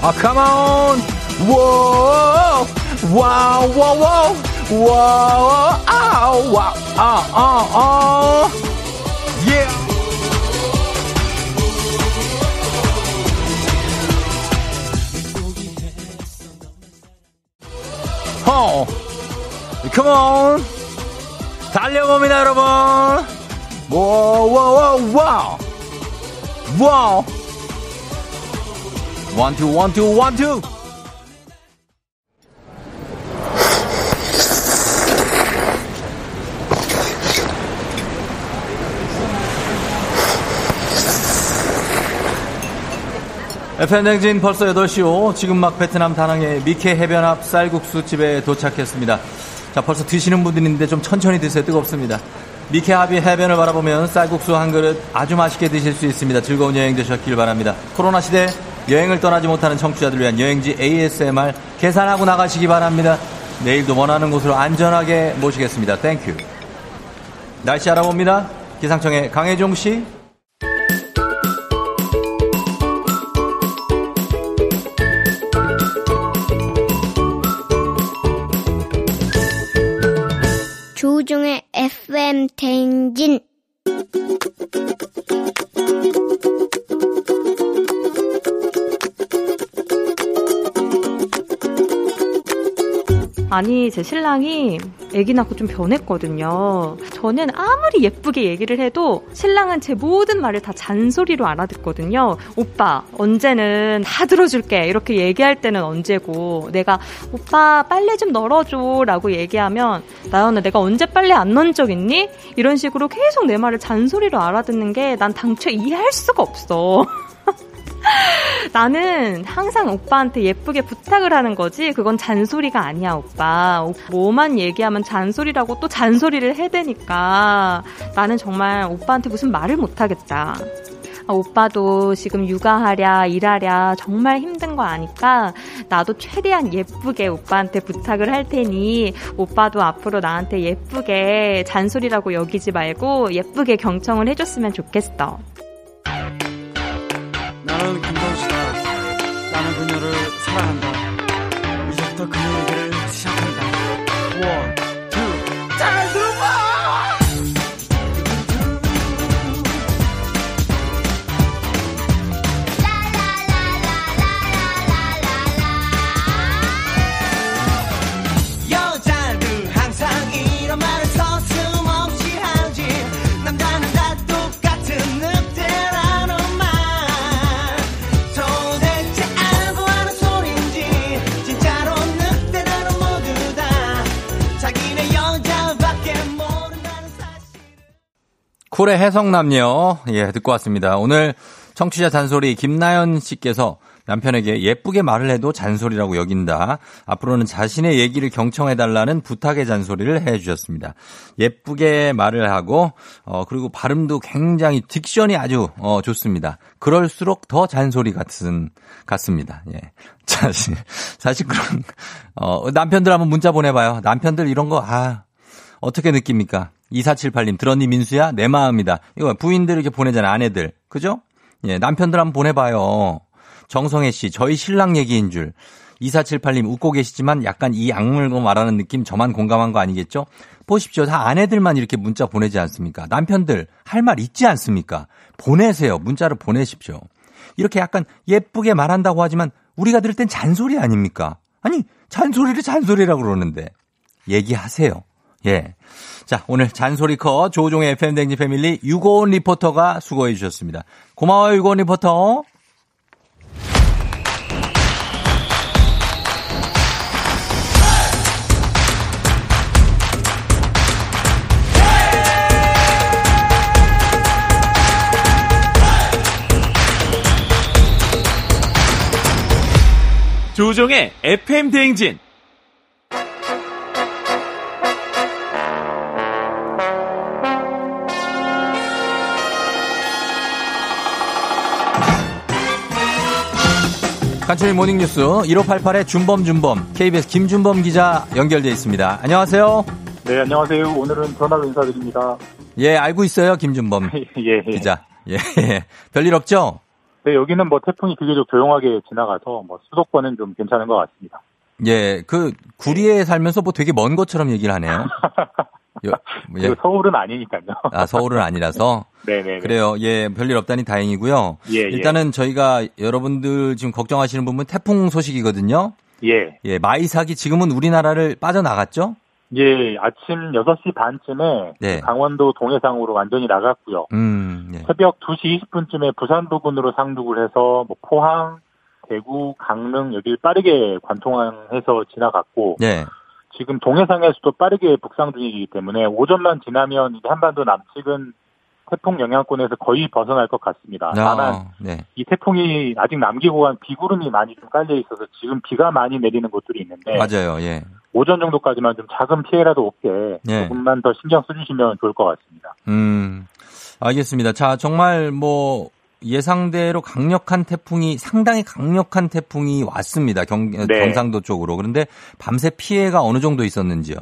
아, come on. 워, 와우, 와우, 와우, 와우, 아우, 와우, 아, 아, 아. 예. 호, come on. 달려봅니다, 여러분. 와우, 와우, 와우. 와우. 원투 원투 원투 FM대행진 벌써 8시오. 지금 막 베트남 다낭의 미케 해변 앞 쌀국수 집에 도착했습니다. 자 벌써 드시는 분들 있는데 좀 천천히 드세요. 뜨겁습니다. 미케 합이 해변을 바라보면 쌀국수 한 그릇 아주 맛있게 드실 수 있습니다. 즐거운 여행 되셨길 바랍니다. 코로나 시대 여행을 떠나지 못하는 청취자들 위한 여행지 ASMR 계산하고 나가시기 바랍니다. 내일도 원하는 곳으로 안전하게 모시겠습니다. Thank you 날씨 알아봅니다. 기상청의 강혜종 씨. 조종의 FM 대행진 아니 제 신랑이 아기 낳고 좀 변했거든요. 저는 아무리 예쁘게 얘기를 해도 신랑은 제 모든 말을 다 잔소리로 알아듣거든요. 오빠 언제는 다 들어줄게 이렇게 얘기할 때는 언제고 내가 오빠 빨래 좀 널어줘 라고 얘기하면 나연아 내가 언제 빨래 안 넣은 적 있니? 이런 식으로 계속 내 말을 잔소리로 알아듣는 게 난 당초에 이해할 수가 없어. 나는 항상 오빠한테 예쁘게 부탁을 하는 거지 그건 잔소리가 아니야 오빠. 뭐만 얘기하면 잔소리라고 또 잔소리를 해대니까. 나는 정말 오빠한테 무슨 말을 못하겠다. 아, 오빠도 지금 육아하랴 일하랴 정말 힘든 거 아니까 나도 최대한 예쁘게 오빠한테 부탁을 할 테니 오빠도 앞으로 나한테 예쁘게 잔소리라고 여기지 말고 예쁘게 경청을 해줬으면 좋겠어. 나는 김범수다. 나는 그녀를 사랑한다. 이제부터 그녀 얘 쿨의 해성남녀 예 듣고 왔습니다. 오늘 청취자 잔소리 김나연 씨께서 남편에게 예쁘게 말을 해도 잔소리라고 여긴다. 앞으로는 자신의 얘기를 경청해달라는 부탁의 잔소리를 해주셨습니다. 예쁘게 말을 하고 어 그리고 발음도 굉장히 딕션이 아주 어 좋습니다. 그럴수록 더 잔소리 같은 같습니다. 예. 사실 사실 그런 어 남편들 한번 문자 보내봐요. 남편들 이런 거 아. 어떻게 느낍니까? 2478님, 들었니, 민수야? 내 마음이다. 이거 부인들 이렇게 보내잖아, 아내들. 그죠? 예, 남편들 한번 보내봐요. 정성혜 씨, 저희 신랑 얘기인 줄. 2478님 웃고 계시지만 약간 이 악물고 말하는 느낌 저만 공감한 거 아니겠죠? 보십시오. 다 아내들만 이렇게 문자 보내지 않습니까? 남편들 할 말 있지 않습니까? 보내세요. 문자를 보내십시오. 이렇게 약간 예쁘게 말한다고 하지만 우리가 들을 땐 잔소리 아닙니까? 아니, 잔소리를 잔소리라고 그러는데. 얘기하세요. 예. 자, 오늘 잔소리커 조종의 FM댕지 패밀리 유고온 리포터가 수고해 주셨습니다. 고마워요, 유고온 리포터. 조종의 FM 대행진. 간추린 모닝뉴스 1588의 준범준범 KBS 김준범 기자 연결돼 있습니다. 안녕하세요. 네, 안녕하세요. 오늘은 전화로 인사드립니다. 예, 알고 있어요, 김준범 예, 예. 기자. 예, 예. 별일 없죠? 네, 여기는 뭐 태풍이 비교적 조용하게 지나가서 뭐 수도권은 좀 괜찮은 것 같습니다. 예, 그 구리에 살면서 뭐 되게 먼 것처럼 얘기를 하네요. 여- 예. 그리고 서울은 아니니까요. 아, 서울은 아니라서. 네네. 그래요. 예, 별일 없다니 다행이고요. 예, 예. 일단은 저희가 여러분들 지금 걱정하시는 부분 태풍 소식이거든요. 예. 예, 마이삭이 지금은 우리나라를 빠져나갔죠? 예, 아침 6시 반쯤에 네. 강원도 동해상으로 완전히 나갔고요. 음, 예. 새벽 2시 20분쯤에 부산 부근으로 상륙을 해서 뭐 포항, 대구, 강릉 여기를 빠르게 관통해서 지나갔고 예. 지금 동해상에서도 빠르게 북상 중이기 때문에 오전만 지나면 한반도 남측은 태풍 영향권에서 거의 벗어날 것 같습니다. 다만 아, 네. 이 태풍이 아직 남기고 간 비구름이 많이 좀 깔려 있어서 지금 비가 많이 내리는 곳들이 있는데 맞아요. 예. 오전 정도까지만 좀 작은 피해라도 없게 예. 조금만 더 신경 써주시면 좋을 것 같습니다. 음, 알겠습니다. 자, 정말 뭐 예상대로 강력한 태풍이 상당히 강력한 태풍이 왔습니다. 경, 네. 경상도 쪽으로. 그런데 밤새 피해가 어느 정도 있었는지요?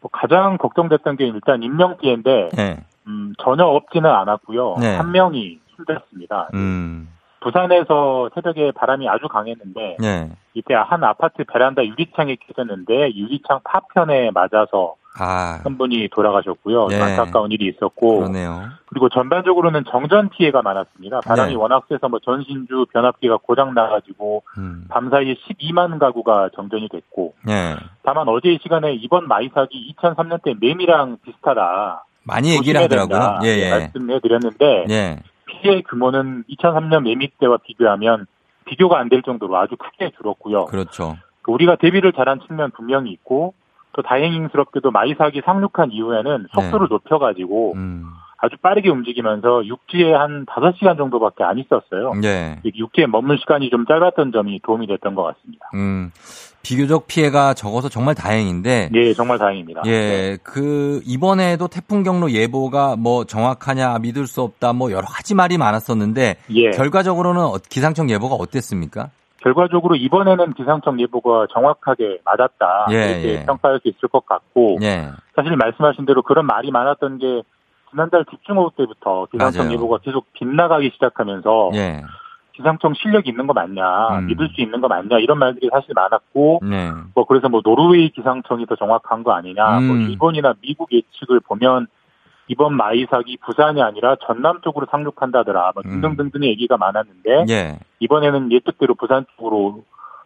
뭐 가장 걱정됐던 게 일단 인명 피해인데 네. 음, 전혀 없지는 않았고요. 네. 한 명이 숨졌습니다. 음, 부산에서 새벽에 바람이 아주 강했는데 네. 이때 한 아파트 베란다 유리창이 깨졌는데 유리창 파편에 맞아서 아, 한 분이 돌아가셨고요. 네. 안타까운 일이 있었고 그러네요. 그리고 전반적으로는 정전 피해가 많았습니다. 바람이 네. 워낙 세서 뭐 전신주 변압기가 고장 나가지고 음, 밤사이에 12만 가구가 정전이 됐고 네. 다만 어제 이 시간에 이번 마이삭이 2003년 때 매미랑 비슷하다. 많이 얘기를 하더라고요. 된다. 예, 예. 말씀해 드렸는데 예. 피해 규모는 2003년 매미 때와 비교하면 비교가 안 될 정도로 아주 크게 줄었고요. 그렇죠. 그 우리가 대비를 잘한 측면 분명히 있고 또 다행스럽게도 마이삭이 상륙한 이후에는 속도를 높여가지고 네. 음, 아주 빠르게 움직이면서 육지에 한 5시간 정도밖에 안 있었어요. 네. 육지에 머물 시간이 좀 짧았던 점이 도움이 됐던 것 같습니다. 음, 비교적 피해가 적어서 정말 다행인데. 네, 정말 다행입니다. 예, 그, 이번에도 태풍 경로 예보가 뭐 정확하냐, 믿을 수 없다, 뭐 여러 가지 말이 많았었는데. 예. 결과적으로는 어- 기상청 예보가 어땠습니까? 결과적으로 이번에는 기상청 예보가 정확하게 맞았다 예, 이렇게 예. 평가할 수 있을 것 같고 예. 사실 말씀하신 대로 그런 말이 많았던 게 지난달 집중호우 때부터 기상청 맞아요. 예보가 계속 빗나가기 시작하면서 예. 기상청 실력 있는 거 맞냐 음. 믿을 수 있는 거 맞냐 이런 말들이 사실 많았고 네. 뭐 그래서 뭐 노르웨이 기상청이 더 정확한 거 아니냐 뭐 음. 일본이나 미국 예측을 보면 이번 마이삭이 부산이 아니라 전남 쪽으로 상륙한다더라 뭐 등등등등의 얘기가 많았는데 음. 예. 이번에는 예측대로 부산 쪽으로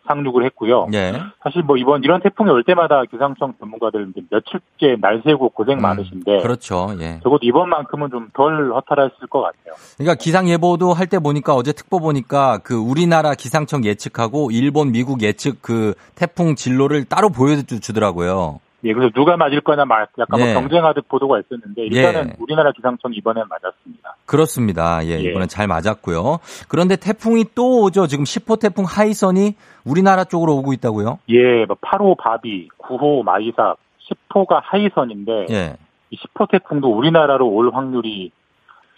상륙을 했고요. 예. 사실 뭐 이번 이런 태풍이 올 때마다 기상청 전문가들 며칠째 날 새고 고생 많으신데 그렇죠. 예. 적어도 이번만큼은 좀 덜 허탈했을 것 같아요. 그러니까 기상 예보도 할 때 보니까 어제 특보 보니까 그 우리나라 기상청 예측하고 일본, 미국 예측 그 태풍 진로를 따로 보여주더라고요. 예, 그래서 누가 맞을 거냐 막 약간 예. 뭐 경쟁하듯 보도가 있었는데 일단은 예. 우리나라 기상청 이번엔 맞았습니다. 그렇습니다. 예, 예. 이번엔 잘 맞았고요. 그런데 태풍이 또 오죠. 지금 10호 태풍 하이선이 우리나라 쪽으로 오고 있다고요? 예, 뭐 8호 바비, 9호 마이삭, 10호가 하이선인데 예. 이 10호 태풍도 우리나라로 올 확률이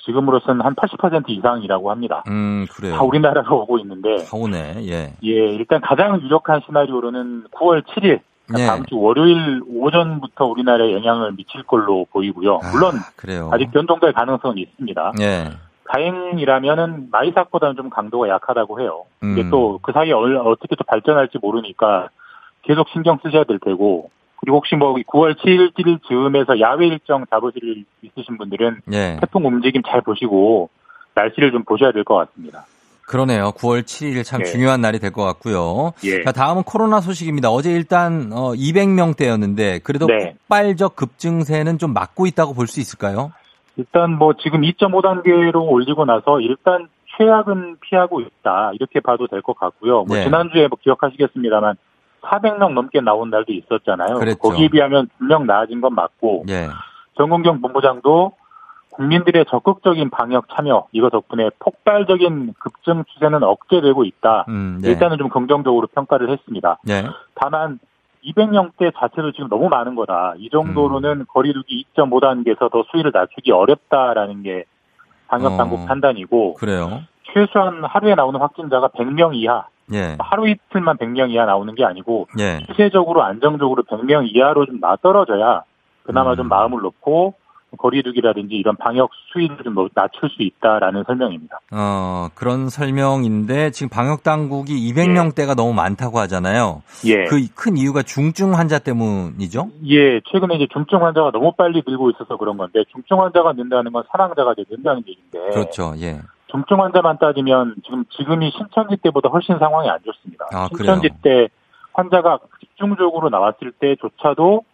지금으로서는 한 80% 이상이라고 합니다. 음, 그래요. 다 우리나라로 오고 있는데 다 오네. 예. 예, 일단 가장 유력한 시나리오로는 9월 7일 예. 다음 주 월요일 오전부터 우리나라에 영향을 미칠 걸로 보이고요. 물론 그래요. 아직 변동될 가능성은 있습니다. 예. 다행이라면은 마이삭보다는 좀 강도가 약하다고 해요. 근데 음. 또그 사이에 얼- 어떻게 또 발전할지 모르니까 계속 신경 쓰셔야 될 테고 그리고 혹시 뭐 9월 7일, 7일 즈음에서 야외 일정 잡으실 일 있으신 분들은 예. 태풍 움직임 잘 보시고 날씨를 좀 보셔야 될 것 같습니다. 그러네요. 9월 7일 참 예. 중요한 날이 될 것 같고요. 예. 자, 다음은 코로나 소식입니다. 어제 일단 어, 200명대였는데 그래도 네. 폭발적 급증세는 좀 막고 있다고 볼 수 있을까요? 일단 뭐 지금 2.5단계로 올리고 나서 일단 최악은 피하고 있다 이렇게 봐도 될 것 같고요. 뭐 네. 지난주에 뭐 기억하시겠습니다만 400명 넘게 나온 날도 있었잖아요. 그랬죠. 거기에 비하면 분명 나아진 건 맞고 예. 정은경 본부장도 국민들의 적극적인 방역 참여 이거 덕분에 폭발적인 급증 추세는 억제되고 있다. 음, 네. 일단은 좀 긍정적으로 평가를 했습니다. 예. 다만 200명대 자체도 지금 너무 많은 거다. 이 정도로는 음. 거리두기 2.5단계에서 더 수위를 낮추기 어렵다라는 게 방역 당국 어. 판단이고 그래요. 최소한 하루에 나오는 확진자가 100명 이하, 예. 하루 이틀만 100명 이하 나오는 게 아니고 예. 추세적으로 안정적으로 100명 이하로 좀 나떨어져야 그나마 음. 좀 마음을 놓고 거리두기라든지 이런 방역 수위를 좀 낮출 수 있다라는 설명입니다. 어, 그런 설명인데 지금 방역 당국이 200명대가 너무 많다고 하잖아요. 예. 그 큰 이유가 중증 환자 때문이죠? 예, 최근에 이제 중증 환자가 너무 빨리 늘고 있어서 그런 건데 중증 환자가 는다는 건 사망자가 이제 는다는 얘기인데 그렇죠. 예. 중증 환자만 따지면 지금 지금이 신천지 때보다 훨씬 상황이 안 좋습니다. 아, 신천지 때 환자가 집중적으로 나왔을 때조차도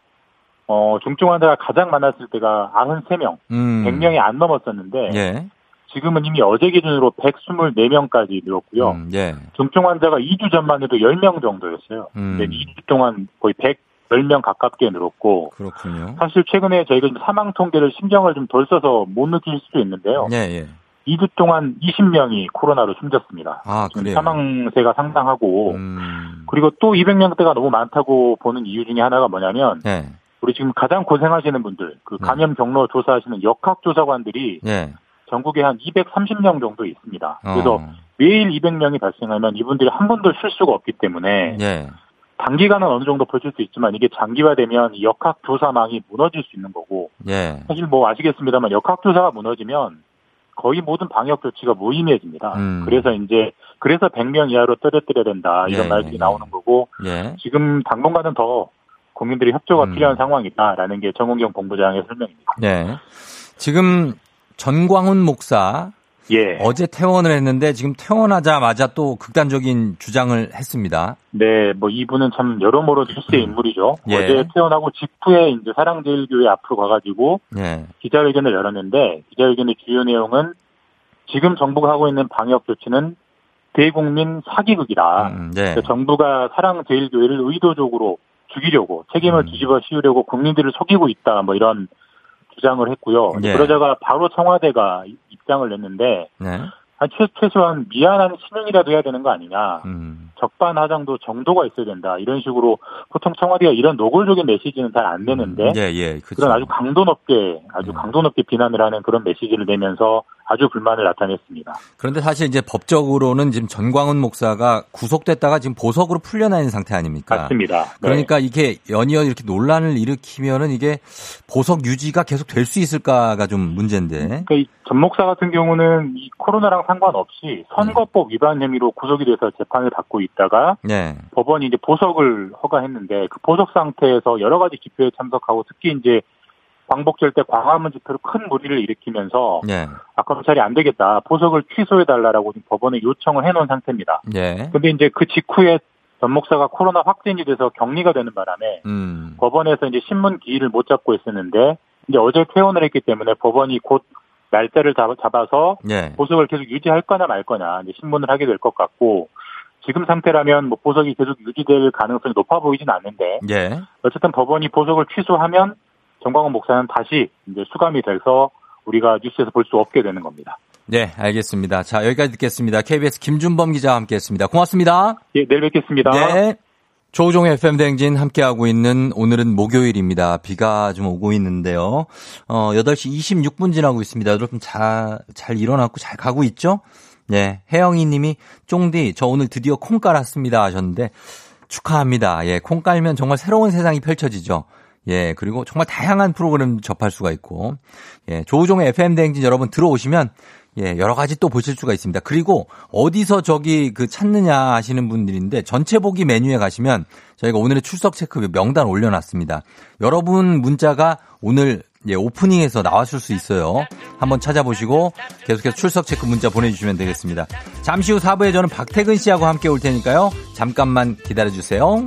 어, 중증 환자가 가장 많았을 때가 93명, 음. 100명이 안 넘었었는데 예. 지금은 이미 어제 기준으로 124명까지 늘었고요. 음, 예. 중증 환자가 2주 전만 해도 10명 정도였어요. 음. 근데 2주 동안 거의 110명 가깝게 늘었고 그렇군요. 사실 최근에 저희가 사망 통계를 신경을 좀 덜 써서 못 느낄 수도 있는데요. 예, 예. 2주 동안 20명이 코로나로 숨졌습니다. 아, 그래요? 사망세가 상당하고 음. 그리고 또 200명대가 너무 많다고 보는 이유 중에 하나가 뭐냐면 예. 우리 지금 가장 고생하시는 분들, 그 감염 경로 조사하시는 역학조사관들이 예. 전국에 한 230명 정도 있습니다. 그래서 어. 매일 200명이 발생하면 이분들이 한 번도 쉴 수가 없기 때문에 예. 단기간은 어느 정도 버틸 수 있지만 이게 장기화되면 이 역학조사망이 무너질 수 있는 거고 예. 사실 뭐 아시겠습니다만 역학조사가 무너지면 거의 모든 방역 조치가 무의미해집니다. 음. 그래서 이제 그래서 100명 이하로 떨어뜨려야 된다 이런 예, 말들이 예. 나오는 거고 예. 지금 당분간은 더 국민들의 협조가 음. 필요한 상황이다라는 게 정은경 본부장의 설명입니다. 예. 지금 전광훈 목사 예. 어제 퇴원을 했는데 지금 퇴원하자마자 또 극단적인 주장을 했습니다. 네, 뭐 이분은 참 여러모로 뉴스의 인물이죠. 예. 어제 태어나고 직후에 이제 사랑제일교회 앞으로 가가지고 예. 기자회견을 열었는데 기자회견의 주요 내용은 지금 정부가 하고 있는 방역 조치는 대국민 사기극이다. 네. 그러니까 정부가 사랑제일교회를 의도적으로 죽이려고 책임을 음. 뒤집어 씌우려고 국민들을 속이고 있다. 뭐 이런 주장을 했고요. 예. 그러다가 바로 청와대가 입장을 냈는데 네. 최, 최소한 미안한 신용이라도 해야 되는 거 아니냐. 음. 적반하장도 정도가 있어야 된다. 이런 식으로 보통 청와대가 이런 노골적인 메시지는 잘 안 내는데 예, 예. 그렇죠. 그런 아주 강도 높게 아주 강도 높게 비난을 하는 그런 메시지를 내면서 아주 불만을 나타냈습니다. 그런데 사실 이제 법적으로는 지금 전광훈 목사가 구속됐다가 지금 보석으로 풀려나 있는 상태 아닙니까? 맞습니다. 네. 그러니까 이게 연이어 이렇게 논란을 일으키면은 이게 보석 유지가 계속 될 수 있을까가 좀 문제인데. 그러니까 이전 목사 같은 경우는 이 코로나랑 상관없이 선거법 위반 혐의로 구속이 돼서 재판을 받고 있다가 네. 법원이 이제 보석을 허가했는데 그 보석 상태에서 여러 가지 집회에 참석하고 특히 이제 광복절 때 광화문 집회로 큰 무리를 일으키면서 예. 아 검찰이 안 되겠다 보석을 취소해 달라라고 법원에 요청을 해놓은 상태입니다. 예. 근데 이제 그 직후에 전 목사가 코로나 확진이 돼서 격리가 되는 바람에 음. 법원에서 이제 신문 기일을 못 잡고 있었는데 이제 어제 퇴원을 했기 때문에 법원이 곧 날짜를 잡- 잡아서 예. 보석을 계속 유지할 거냐 말 거냐 이제 신문을 하게 될 것 같고 지금 상태라면 뭐 보석이 계속 유지될 가능성이 높아 보이진 않는데 예. 어쨌든 법원이 보석을 취소하면 정광훈 목사는 다시 이제 수감이 돼서 우리가 뉴스에서 볼 수 없게 되는 겁니다. 네, 알겠습니다. 자, 여기까지 듣겠습니다. KBS 김준범 기자와 함께 했습니다. 고맙습니다. 예, 내일 뵙겠습니다. 네. 조우종의 FM 대행진 함께하고 있는 오늘은 목요일입니다. 비가 좀 오고 있는데요. 어, 8시 26분 지나고 있습니다. 여러분 잘, 잘 일어났고 잘 가고 있죠? 네. 혜영이 님이 쫑디, 저 오늘 드디어 콩 깔았습니다 하셨는데 축하합니다. 예, 콩 깔면 정말 새로운 세상이 펼쳐지죠. 예, 그리고 정말 다양한 프로그램 접할 수가 있고, 예, 조우종의 FM 대행진 여러분 들어오시면 예, 여러 가지 또 보실 수가 있습니다. 그리고 어디서 저기 그 찾느냐 하시는 분들인데 전체 보기 메뉴에 가시면 저희가 오늘의 출석 체크 명단 올려놨습니다. 여러분 문자가 오늘 예, 오프닝에서 나왔을 수 있어요. 한번 찾아보시고 계속해서 출석 체크 문자 보내주시면 되겠습니다. 잠시 후 4부에 저는 박태근 씨하고 함께 올 테니까요. 잠깐만 기다려주세요.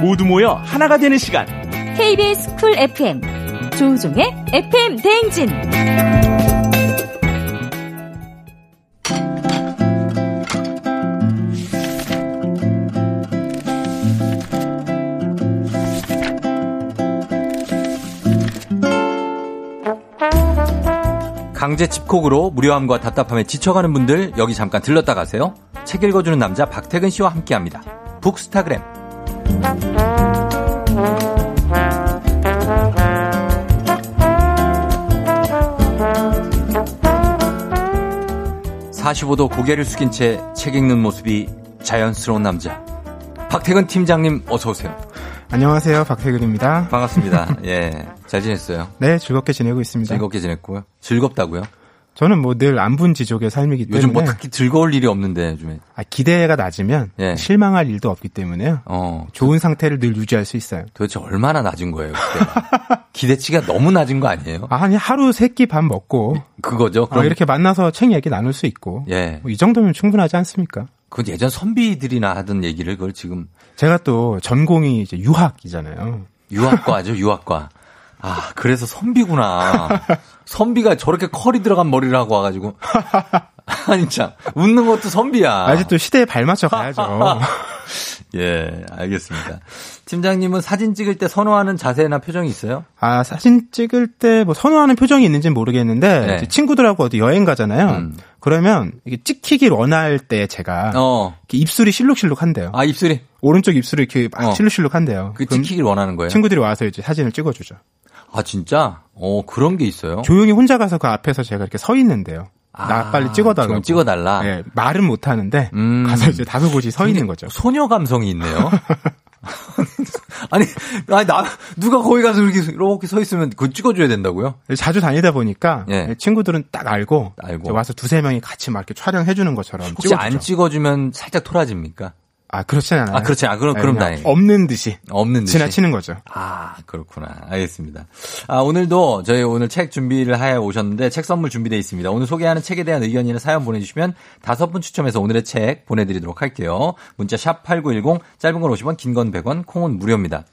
모두 모여 하나가 되는 시간 KBS 쿨 FM 조우종의 FM 대행진 강제 집콕으로 무료함과 답답함에 지쳐가는 분들 여기 잠깐 들렀다 가세요. 책 읽어주는 남자 박태근 씨와 함께합니다. 북스타그램 45도 고개를 숙인 채 책 읽는 모습이 자연스러운 남자. 박태근 팀장님 어서 오세요. 안녕하세요. 박태근입니다. 반갑습니다. 예. 잘 지냈어요? 네, 즐겁게 지내고 있습니다. 즐겁게 지냈고요. 즐겁다고요? 저는 뭐 늘 안분 지족의 삶이기 때문에 요즘 뭐 특히 즐거울 일이 없는데 요즘에. 아, 기대가 낮으면 예. 실망할 일도 없기 때문에요. 어. 좋은 상태를 늘 유지할 수 있어요. 도대체 얼마나 낮은 거예요, 그때? 기대치가 너무 낮은 거 아니에요? 아, 한 하루 세 끼 밥 먹고 그거죠. 아, 그럼 이렇게 만나서 책 얘기 나눌 수 있고 예. 뭐 이 정도면 충분하지 않습니까? 그건 예전 선비들이나 하던 얘기를 그걸 지금 제가 또 전공이 이제 유학이잖아요. 유학과죠, 유학과. 아, 그래서 선비구나. 선비가 저렇게 컬이 들어간 머리를 하고 와가지고. 아니, 참. 웃는 것도 선비야. 아직도 시대에 발맞춰 가야죠. 예, 알겠습니다. 팀장님은 사진 찍을 때 선호하는 자세나 표정이 있어요? 아, 사진 찍을 때 뭐 선호하는 표정이 있는지는 모르겠는데 네. 친구들하고 어디 여행 가잖아요. 음. 그러면 이게 찍히길 원할 때 제가 어. 입술이 실룩실룩한대요. 아, 입술이? 오른쪽 입술이 이렇게 막 어. 실룩실룩한대요. 그 그럼 찍히길 원하는 거예요? 친구들이 와서 이제 사진을 찍어주죠. 아, 진짜? 어, 그런 게 있어요? 조용히 혼자 가서 그 앞에서 제가 이렇게 서 있는데요. 나 빨리 찍어달라고. 좀 찍어달라? 예, 말은 못 하는데 음. 가서 이제 다소곳이 서 있는 거죠. 소녀 감성이 있네요. 아니, 아니, 나, 누가 거기 가서 이렇게, 이렇게 서 있으면 그거 찍어줘야 된다고요? 자주 다니다 보니까 예. 친구들은 딱 알고, 알고. 와서 두세 명이 같이 막 이렇게 촬영해 주는 것처럼 혹시 찍어주죠. 안 찍어주면 살짝 토라집니까? 아, 그렇진 않아요. 아, 그렇지 않아. 그럼, 네, 그럼 다행이에요. 없는 듯이 없는 듯이. 지나치는 거죠. 아, 그렇구나. 알겠습니다. 아, 오늘도 저희 오늘 책 준비를 해 오셨는데 책 선물 준비되어 있습니다. 오늘 소개하는 책에 대한 의견이나 사연 보내주시면 다섯 분 추첨해서 오늘의 책 보내드리도록 할게요. 문자 샵 8910, 짧은 건 50원, 긴 건 100원, 콩은 무료입니다.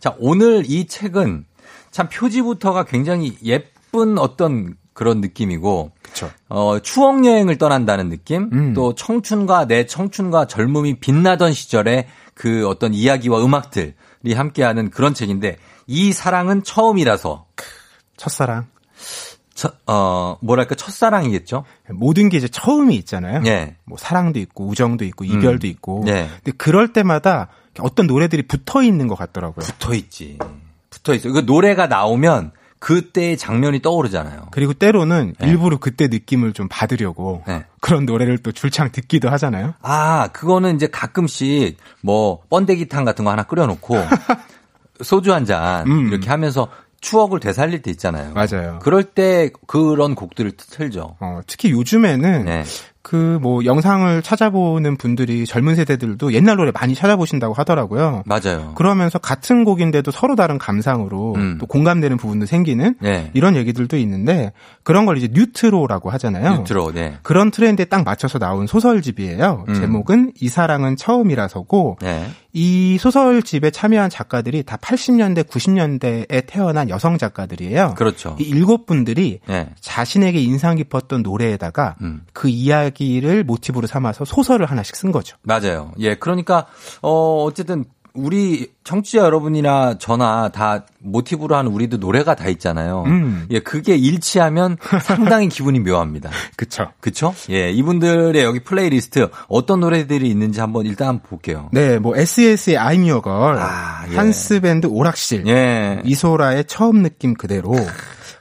자, 오늘 이 책은 참 표지부터가 굉장히 예쁜 어떤 그런 느낌이고, 그쵸. 어, 추억 여행을 떠난다는 느낌, 또 청춘과 내 청춘과 젊음이 빛나던 시절의 그 어떤 이야기와 음악들이 함께하는 그런 책인데, 이 사랑은 처음이라서, 첫사랑. 첫, 어, 뭐랄까, 첫사랑이겠죠? 모든 게 이제 처음이 있잖아요. 예. 뭐 사랑도 있고 우정도 있고 이별도 있고. 네. 근데 그럴 때마다 어떤 노래들이 붙어 있는 것 같더라고요. 붙어 있지. 붙어 있어. 그 노래가 나오면 그때의 장면이 떠오르잖아요. 그리고 때로는 일부러 그때 느낌을 좀 받으려고 네. 그런 노래를 또 줄창 듣기도 하잖아요. 아, 그거는 이제 가끔씩 뭐 번데기탕 같은 거 하나 끓여놓고 소주 한잔 음. 이렇게 하면서 추억을 되살릴 때 있잖아요. 맞아요. 그럴 때 그런 곡들을 틀죠. 어, 특히 요즘에는 네. 그 뭐 영상을 찾아보는 분들이 젊은 세대들도 옛날 노래 많이 찾아보신다고 하더라고요. 맞아요. 그러면서 같은 곡인데도 서로 다른 감상으로 음. 또 공감되는 부분도 생기는 네. 이런 얘기들도 있는데 그런 걸 이제 뉴트로라고 하잖아요. 뉴트로, 네. 그런 트렌드에 딱 맞춰서 나온 소설집이에요. 음. 제목은 이 사랑은 처음이라서고 네. 이 소설집에 참여한 작가들이 다 80년대, 90년대에 태어난 여성 작가들이에요. 그렇죠. 이 일곱 분들이 네. 자신에게 인상 깊었던 노래에다가 음. 그 이야기를 모티브로 삼아서 소설을 하나씩 쓴 거죠. 맞아요. 예, 그러니까 어 어쨌든 우리 청취자 여러분이나 저나 다 모티브로 하는 우리도 노래가 다 있잖아요. 음. 예, 그게 일치하면 상당히 기분이 묘합니다. 그쵸. 그쵸? 예, 이분들의 여기 플레이리스트 어떤 노래들이 있는지 한번 일단 볼게요. 네, 뭐 SES의 I'm Your Girl, 예. 한스 밴드 오락실, 예. 이소라의 처음 느낌 그대로,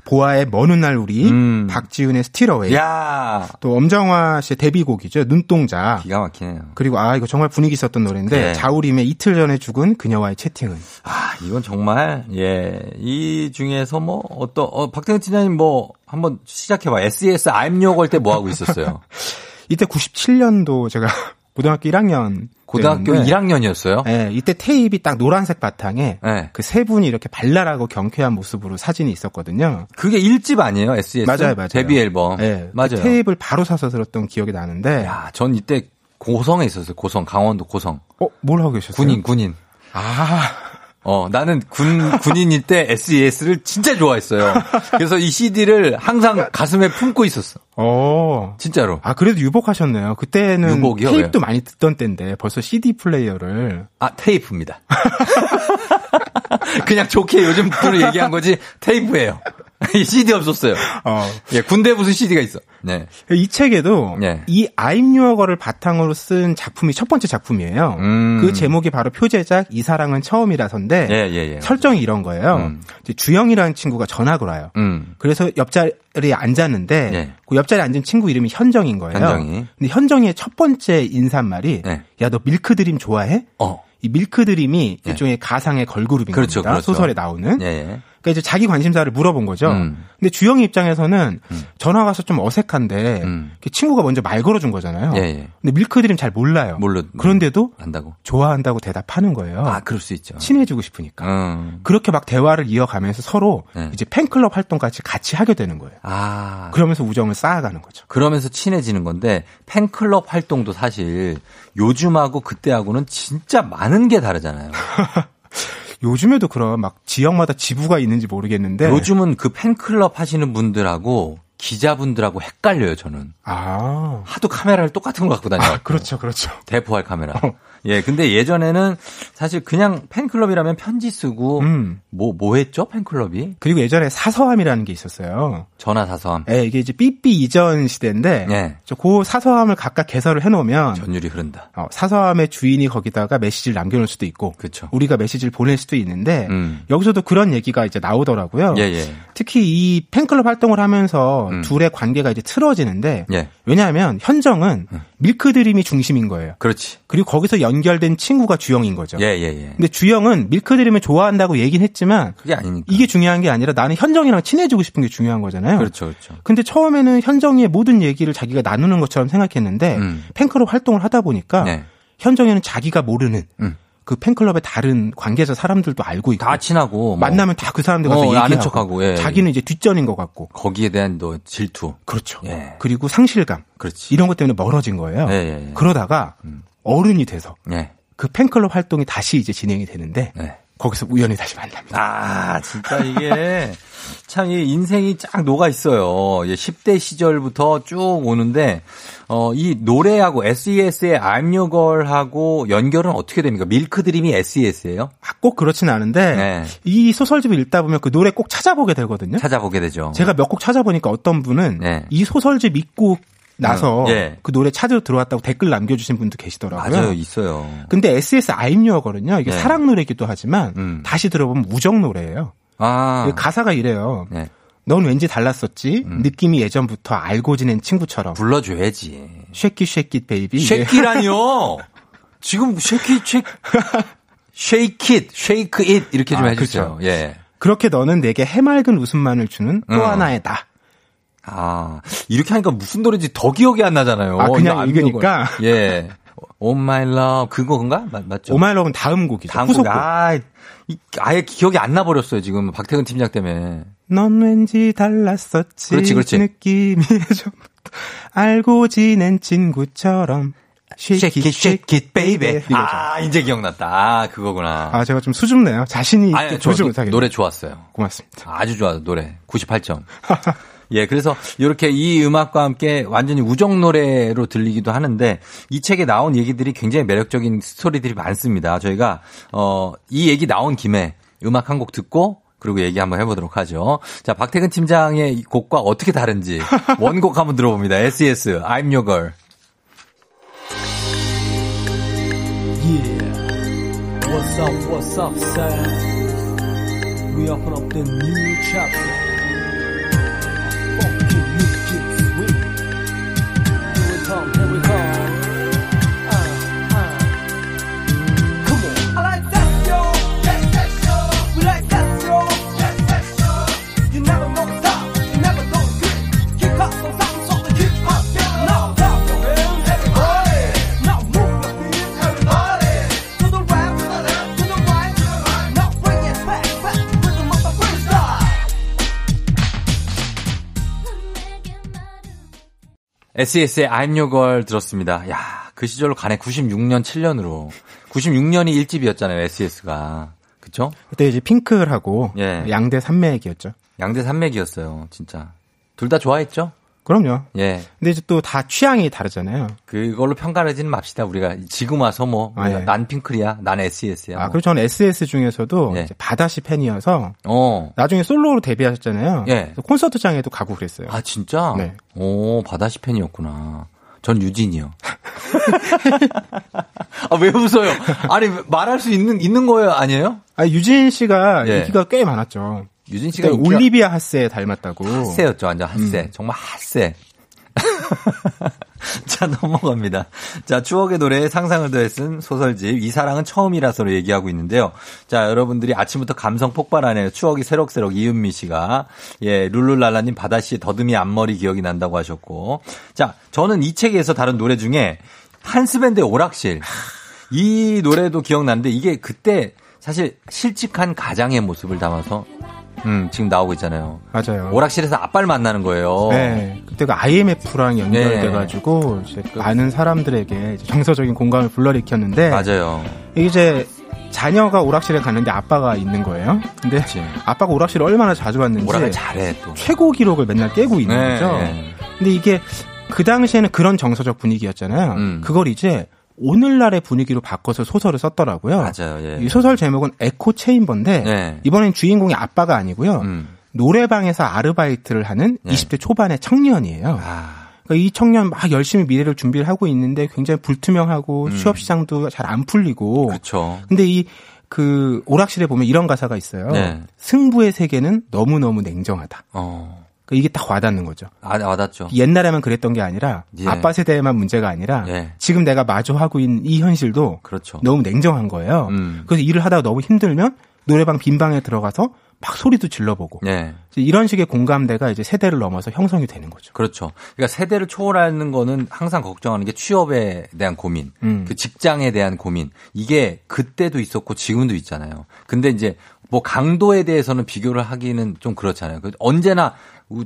보아의 먼 훗날 우리, 박지윤의 Steal Away, 음. 야또 엄정화 씨의 데뷔곡이죠 눈동자. 기가 막히네요. 그리고 아 이거 정말 분위기 있었던 노래인데 네. 자우림의 이틀 전에 죽은 그녀와의 채팅은. 아, 이건 정말 예, 이 중에서 뭐 어떤 어 박태근 팀장님 뭐 한번 시작해 봐. SES I'm Your Girl 때뭐 하고 있었어요? 이때 97년도 제가 고등학교 1학년 고등학교 1학년이었어요? 네, 이때 테이프 딱 노란색 바탕에 네. 그세 분이 이렇게 발랄하고 경쾌한 모습으로 사진이 있었거든요. 그게 1집 아니에요? SES? 맞아요, 맞아요. 데뷔 앨범. 네, 맞아요. 그 테이프를 바로 사서 들었던 기억이 나는데. 야, 전 이때 고성에 있었어요. 고성, 강원도 고성. 어, 뭘 하고 계셨어요? 군인, 군인. 아. 어, 나는 군, 군인일 때 SES를 진짜 좋아했어요. 그래서 이 CD를 항상 가슴에 품고 있었어. 어. 진짜로. 아, 그래도 유복하셨네요. 그때는 유복이요? 테이프도 왜요? 많이 듣던 때인데 벌써 CD 플레이어를. 아, 테이프입니다. 그냥 좋게 요즘 분으로 얘기한 거지 테이프예요. CD 없었어요. 어. 예, 군대 무슨 CD가 있어. 네. 이 책에도 네. 이 Your을 바탕으로 쓴 작품이 첫 번째 작품이에요. 음. 그 제목이 바로 표제작 이 사랑은 처음이라서인데 예, 예, 예. 설정이 이런 거예요. 음. 주영이라는 친구가 전학을 와요. 음. 그래서 옆자리에 앉았는데 예. 그 옆자리에 앉은 친구 이름이 현정인 거예요. 현정이. 근데 현정이의 첫 번째 인사말이 네. 야너 밀크드림 좋아해? 어. 이 밀크드림이 일종의 가상의 걸그룹인 그렇죠, 겁니다. 그렇죠. 소설에 나오는. 예, 예. 그러니까 이제 자기 관심사를 물어본 거죠. 음. 근데 주영이 입장에서는 전화 가서 좀 어색한데 그 친구가 먼저 말 걸어준 거잖아요. 음. 예, 예. 근데 밀크드림 잘 몰라요. 몰라. 그런데도 한다고. 좋아한다고 대답하는 거예요. 아, 그럴 수 있죠. 친해지고 싶으니까. 음. 그렇게 막 대화를 이어가면서 서로 네. 이제 팬클럽 활동까지 같이 하게 되는 거예요. 아. 그러면서 우정을 쌓아가는 거죠. 그러면서 친해지는 건데 팬클럽 활동도 사실 요즘하고 그때하고는 진짜 많은 게 다르잖아요. 요즘에도 그런 막 지역마다 지부가 있는지 모르겠는데 요즘은 그 팬클럽 하시는 분들하고 기자분들하고 헷갈려요, 저는. 아. 하도 카메라를 똑같은 걸 갖고 다녀요. 그렇죠, 그렇죠. 대포할 카메라. 예, 근데 예전에는 사실 그냥 팬클럽이라면 편지 쓰고 음. 뭐, 뭐 했죠? 팬클럽이? 그리고 예전에 사서함이라는 게 있었어요. 전화 사서함. 예, 이게 이제 삐삐 이전 시대인데 예. 저그 사서함을 각각 개설을 해 놓으면 전율이 흐른다. 어, 사서함의 주인이 거기다가 메시지를 남겨 놓을 수도 있고 그렇죠. 우리가 메시지를 보낼 수도 있는데 음. 여기서도 그런 얘기가 이제 나오더라고요. 예, 예. 특히 이 팬클럽 활동을 하면서 둘의 관계가 이제 틀어지는데 예. 왜냐하면 현정은 밀크드림이 중심인 거예요. 그렇지. 그리고 거기서 연결된 친구가 주영인 거죠. 예, 예, 예. 근데 주영은 밀크드림을 좋아한다고 얘기는 했지만 그게 아니니까. 이게 중요한 게 아니라 나는 현정이랑 친해지고 싶은 게 중요한 거잖아요. 그렇죠, 그렇죠. 근데 처음에는 현정이의 모든 얘기를 자기가 나누는 것처럼 생각했는데 음. 팬클럽 활동을 하다 보니까 네. 현정이는 자기가 모르는 음. 그 팬클럽의 다른 관계자 사람들도 알고 있고 다 친하고. 뭐 만나면 다 그 사람들 가서 어, 얘기하고 아는 척하고, 예. 자기는 이제 뒷전인 것 같고 거기에 대한 너 질투. 그렇죠. 예. 그리고 상실감 그렇지. 이런 것 때문에 멀어진 거예요. 예, 예, 예. 그러다가 어른이 돼서 예. 그 팬클럽 활동이 다시 이제 진행이 되는데 네. 거기서 우연히 다시 만납니다. 아, 진짜 이게 참 이 인생이 쫙 녹아 있어요. 예, 10대 시절부터 쭉 오는데 어, 이 노래하고 SES의 I'm Your Girl하고 연결은 어떻게 됩니까? 밀크드림이 SES예요? 아, 꼭 그렇지는 않은데 네. 이 소설집을 읽다 보면 그 노래 꼭 찾아보게 되거든요. 찾아보게 되죠. 제가 몇 곡 찾아보니까 어떤 분은 네. 이 소설집 읽고 나서 음, 예. 그 노래 찾으러 들어왔다고 댓글 남겨주신 분도 계시더라고요. 맞아요, 있어요. 근데 SS I'm Your거든요. 이게 네. 사랑 노래이기도 하지만 음. 다시 들어보면 우정 노래예요. 아, 그 가사가 이래요. 네. 넌 왠지 달랐었지. 음. 느낌이 예전부터 알고 지낸 친구처럼. 불러줘야지. Shake it shake it baby. 쉐키라니요. 지금 쉐키 쉐 shake it, shake it 이렇게 좀 아, 해주세요. 그렇죠. 예. 그렇게 너는 내게 해맑은 웃음만을 주는 또 음. 하나의 나. 아, 이렇게 하니까 무슨 노래인지 더 기억이 안 나잖아요. 아, 그냥 읽으니까? 예. Oh my love. 그거인가? 맞, 맞죠? Oh My Love는 다음 곡이죠. 다음 후속곡. 곡. 아, 이- 아예 기억이 안 나버렸어요, 지금. 박태근 팀장 때문에. 넌 왠지 달랐었지. 그렇지, 그렇지. 느낌이 예전부터 알고 지낸 친구처럼. It, baby. 이거죠. 아, 이제 기억났다. 아, 그거구나. 아, 제가 좀 수줍네요. 자신이 아니, 저. 노래 좋았어요. 고맙습니다. 아주 좋아, 노래. 98점. 예, 그래서 이렇게 이 음악과 함께 완전히 우정 노래로 들리기도 하는데 이 책에 나온 얘기들이 굉장히 매력적인 스토리들이 많습니다. 저희가 어, 이 얘기 나온 김에 음악 한 곡 듣고 그리고 얘기 한번 해보도록 하죠. 자, 박태근 팀장의 이 곡과 어떻게 다른지 원곡 한번 들어봅니다. SES, I'm Your Girl. Yeah. What's up, what's up, sir? We open up the new chapter. Oh. SES의 I'm Your Girl 들었습니다. 야, 그 시절로 가네. 96년, 7년으로. 96년이 1집이었잖아요, SES가. 그쵸? 그때 이제 핑클하고 예. 양대 산맥이었죠. 양대 산맥이었어요, 진짜. 둘 다 좋아했죠? 그럼요. 예. 근데 이제 또 다 취향이 다르잖아요. 그걸로 평가하지는 맙시다. 우리가 지금 와서 뭐, 아, 예. 난 핑클이야, 난 SES야. 아, 그리고 저는 SS 중에서도 예. 바다씨 팬이어서 어. 나중에 솔로로 데뷔하셨잖아요. 예. 콘서트장에도 가고 그랬어요. 아, 진짜? 네. 오, 바다시 팬이었구나. 전 유진이요. 아, 왜 웃어요? 아니, 말할 수 있는, 있는 거예요, 아니에요? 아, 유진 씨가 예. 인기가 꽤 많았죠. 유진 씨가 인기가- 올리비아 핫세 닮았다고. 핫세였죠, 완전 핫세. 음. 정말 핫세. 자, 넘어갑니다. 자, 추억의 노래에 상상을 더했은 소설집, 이 사랑은 처음이라서로 얘기하고 있는데요. 자, 여러분들이 아침부터 감성 폭발하네요. 추억이 새록새록 이은미 씨가. 예, 룰루랄라님 바다씨 더듬이 앞머리 기억이 난다고 하셨고. 자, 저는 이 책에서 다른 노래 중에 한스밴드의 오락실. 이 노래도 기억나는데 이게 그때 사실 실직한 가장의 모습을 담아서 음, 지금 나오고 있잖아요. 맞아요. 오락실에서 아빠를 만나는 거예요. 네. 그때가 IMF랑 연결돼가지고 이제 많은 사람들에게 정서적인 공감을 불러일으켰는데 맞아요. 이제 자녀가 오락실에 갔는데 아빠가 있는 거예요. 근데 아빠가 오락실을 얼마나 자주 갔는지 오락을 잘해 또. 최고 기록을 맨날 깨고 있는 네, 거죠. 네. 근데 이게 그 당시에는 그런 정서적 분위기였잖아요. 음. 그걸 이제 오늘날의 분위기로 바꿔서 소설을 썼더라고요. 맞아요. 예. 이 소설 제목은 에코 체인버인데 네. 이번엔 주인공이 아빠가 아니고요. 음. 노래방에서 아르바이트를 하는 네. 20대 초반의 청년이에요. 아. 그러니까 이 청년 막 열심히 미래를 준비를 하고 있는데 굉장히 불투명하고 음. 취업 시장도 잘 안 풀리고. 그렇죠. 근데 이그 오락실에 보면 이런 가사가 있어요. 네. 승부의 세계는 너무너무 냉정하다. 어. 그러니까 이게 딱 와닿는 거죠. 아, 와닿죠. 옛날에만 그랬던 게 아니라 예. 아빠 세대에만 문제가 아니라 예. 지금 내가 마주하고 있는 이 현실도 그렇죠. 너무 냉정한 거예요. 음. 그래서 일을 하다가 너무 힘들면 노래방 빈방에 들어가서 막 소리도 질러보고 네. 이런 식의 공감대가 이제 세대를 넘어서 형성이 되는 거죠. 그렇죠. 그러니까 세대를 초월하는 거는 항상 걱정하는 게 취업에 대한 고민, 음. 그 직장에 대한 고민. 이게 그때도 있었고 지금도 있잖아요. 근데 이제 뭐 강도에 대해서는 비교를 하기는 좀 그렇잖아요. 그 언제나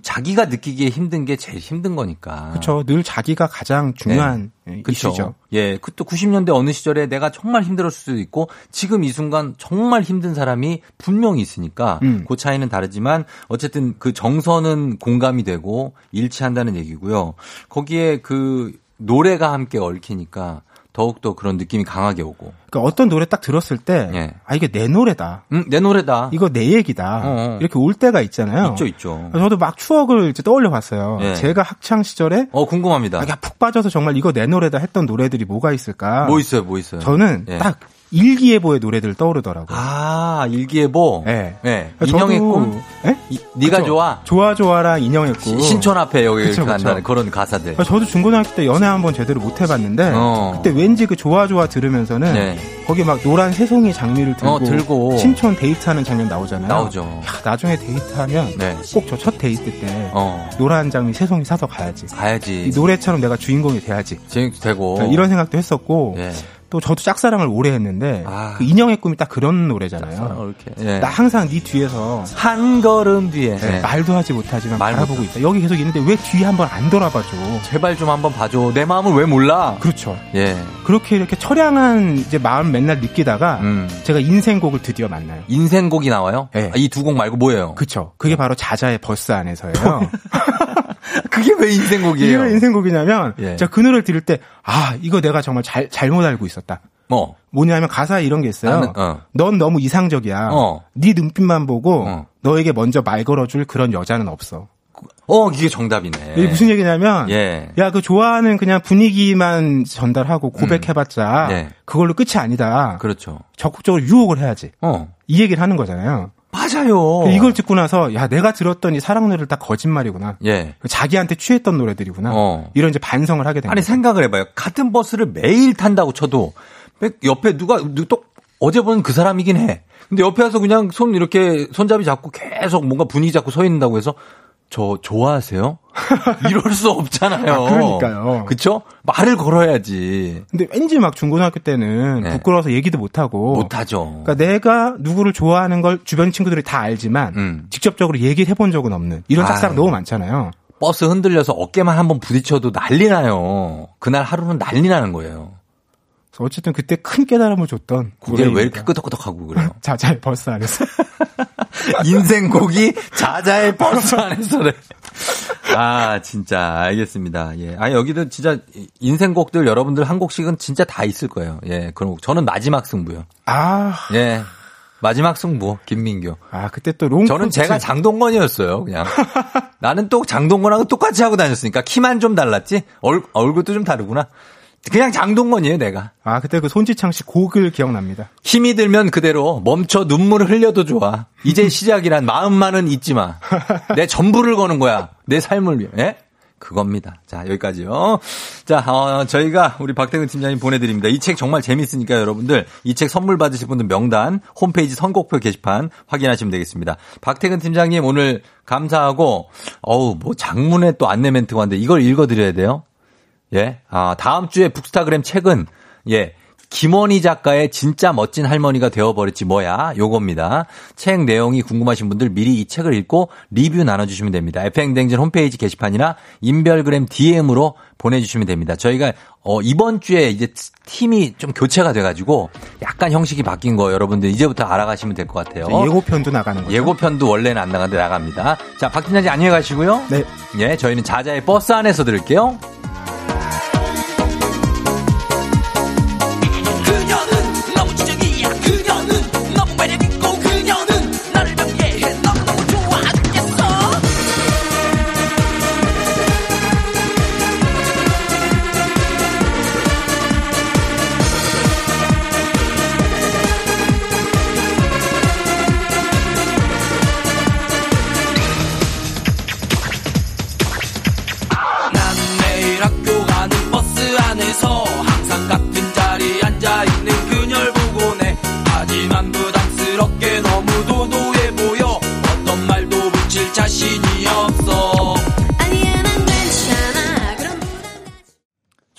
자기가 느끼기에 힘든 게 제일 힘든 거니까. 그렇죠. 늘 자기가 가장 중요한 네. 그쵸. 이슈죠. 예, 그때 90년대 어느 시절에 내가 정말 힘들었을 수도 있고 지금 이 순간 정말 힘든 사람이 분명히 있으니까 음. 그 차이는 다르지만 어쨌든 그 정서는 공감이 되고 일치한다는 얘기고요. 거기에 그 노래가 함께 얽히니까 더욱더 그런 느낌이 강하게 오고. 그러니까 어떤 노래 딱 들었을 때, 예. 아 이게 내 노래다. 음, 내 노래다. 이거 내 얘기다. 어, 어. 이렇게 올 때가 있잖아요. 있죠, 있죠. 저도 막 추억을 이제 떠올려 봤어요. 예. 제가 학창 시절에 어, 궁금합니다. 아, 푹 빠져서 정말 이거 내 노래다 했던 노래들이 뭐가 있을까? 뭐 있어요, 뭐 있어요? 저는 예. 딱 일기예보의 노래들 떠오르더라고요. 아, 일기예보? 네. 네. 저도- 인형의 꿈? 예? 이- 네가 그쵸. 좋아? 좋아 좋아랑 인형의 꿈. 신촌 앞에 여기 그쵸, 이렇게 그쵸. 간다는 그런 가사들. 아, 저도 중고등학교 때 연애 한번 제대로 못 해봤는데 어. 그때 왠지 그 좋아 좋아 들으면서는 네. 거기 막 노란 세 송이 장미를 들고, 어, 들고. 신촌 데이트하는 장면 나오잖아요. 나오죠. 야, 나중에 데이트하면 네. 꼭 저 첫 데이트 때 어. 노란 장미 세 송이 사서 가야지. 가야지. 이 노래처럼 내가 주인공이 돼야지. 되고. 네, 이런 생각도 했었고 예. 또 저도 짝사랑을 오래 했는데 아. 그 인형의 꿈이 딱 그런 노래잖아요. 이렇게. 예. 나 항상 네 뒤에서 한 걸음 뒤에. 네, 예. 말도 하지 못하지만 말 바라보고 못- 있다. 여기 계속 있는데 왜 뒤에 한번 안 돌아봐줘? 제발 좀 한번 봐줘. 내 마음을 왜 몰라? 그렇죠. 예. 그렇게 이렇게 처량한 이제 마음 맨날 느끼다가 음. 제가 인생곡을 드디어 만나요. 인생곡이 나와요? 네. 이두 곡 말고 뭐예요? 그쵸. 그게 바로 자자의 버스 안에서예요. 그게 왜 인생곡이에요? 이게 왜 인생곡이냐면 예. 제가 그 노래를 들을 때 아 이거 내가 정말 잘 잘못 알고 있었다. 뭐? 뭐냐면 가사에 이런 게 있어요. 나는, 어. 넌 너무 이상적이야. 어. 네 눈빛만 보고 어. 너에게 먼저 말 걸어줄 그런 여자는 없어. 어, 이게 정답이네. 이게 무슨 얘기냐면 예. 야 그 좋아하는 그냥 분위기만 전달하고 고백해봤자 예. 그걸로 끝이 아니다. 그렇죠. 적극적으로 유혹을 해야지. 어. 이 얘기를 하는 거잖아요. 맞아요. 이걸 듣고 나서 야 내가 들었던 이 사랑 노래를 다 거짓말이구나. 예. 자기한테 취했던 노래들이구나. 어. 이런 이제 반성을 하게 된 아니. 생각을 해봐요. 같은 버스를 매일 탄다고 쳐도 옆에 누가 누- 또 어제 본 그 사람이긴 해. 근데 옆에 와서 그냥 손 이렇게 손잡이 잡고 계속 뭔가 분위기 잡고 서 있는다고 해서 저 좋아하세요? 이럴 수 없잖아요. 아, 그러니까요. 그쵸? 말을 걸어야지. 근데 왠지 막 중고등학교 때는 네. 부끄러워서 얘기도 못 하고. 못하죠. 그러니까 내가 누구를 좋아하는 걸 주변 친구들이 다 알지만 음. 직접적으로 얘기를 해본 적은 없는 이런 짝사랑 아유. 너무 많잖아요. 버스 흔들려서 어깨만 한번 부딪혀도 난리 나요. 그날 하루는 난리 나는 거예요. 어쨌든 그때 큰 깨달음을 줬던 그게 왜 노래입니다. 이렇게 끄덕끄덕하고 그래요? 자, 잘 버스 안에서. 인생 곡이 자자의 버스 안에서래. 아, 진짜, 알겠습니다. 예. 아, 여기도 진짜 인생 곡들 여러분들 한 곡씩은 진짜 다 있을 거예요. 예, 곡. 저는 마지막 승부요. 아. 예. 마지막 승부, 김민규. 아, 그때 또 롱. 저는 제가 장동건이었어요, 그냥. 나는 또 장동건하고 똑같이 하고 다녔으니까 키만 좀 달랐지? 얼, 얼굴도 좀 다르구나. 그냥 장동건이에요, 내가. 아, 그때 그 손지창 씨 곡을 기억납니다. 힘이 들면 그대로 멈춰 눈물을 흘려도 좋아. 이제 시작이란 마음만은 잊지 마. 내 전부를 거는 거야. 내 삶을 위해. 예? 그겁니다. 자, 여기까지요. 자, 어, 저희가 우리 박태근 팀장님 보내드립니다. 이 책 정말 재밌으니까 여러분들 이 책 선물 받으실 분들 명단 홈페이지 선곡표 게시판 확인하시면 되겠습니다. 박태근 팀장님 오늘 감사하고 어우 뭐 장문에 또 안내 멘트가 왔는데 이걸 읽어드려야 돼요. 예. 아, 다음 주에 북스타그램 책은, 예. 김원희 작가의 진짜 멋진 할머니가 되어버렸지 뭐야 요겁니다. 책 내용이 궁금하신 분들 미리 이 책을 읽고 리뷰 나눠주시면 됩니다. FM댕진 홈페이지 게시판이나 인별그램 DM으로 보내주시면 됩니다. 저희가 어, 이번 주에 이제 팀이 좀 교체가 돼가지고 약간 형식이 바뀐 거 여러분들 이제부터 알아가시면 될 것 같아요. 예고편도 나가는 거죠. 예고편도 원래는 안 나가는데 나갑니다. 자, 박 팀장님 안녕히 가시고요. 네. 예, 저희는 자자의 버스 안에서 들을게요.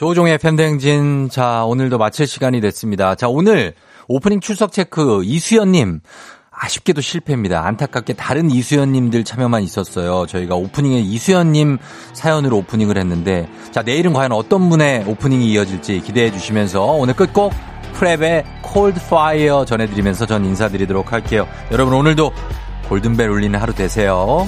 조우종의 FM대행진. 자, 오늘도 마칠 시간이 됐습니다. 자, 오늘 오프닝 출석 체크 이수연님. 아쉽게도 실패입니다. 안타깝게 다른 이수연님들 참여만 있었어요. 저희가 오프닝에 이수연님 사연으로 오프닝을 했는데, 자, 내일은 과연 어떤 분의 오프닝이 이어질지 기대해 주시면서 오늘 끝곡 PREP의 Cold Fire 전해드리면서 전 인사드리도록 할게요. 여러분 오늘도 골든벨 울리는 하루 되세요.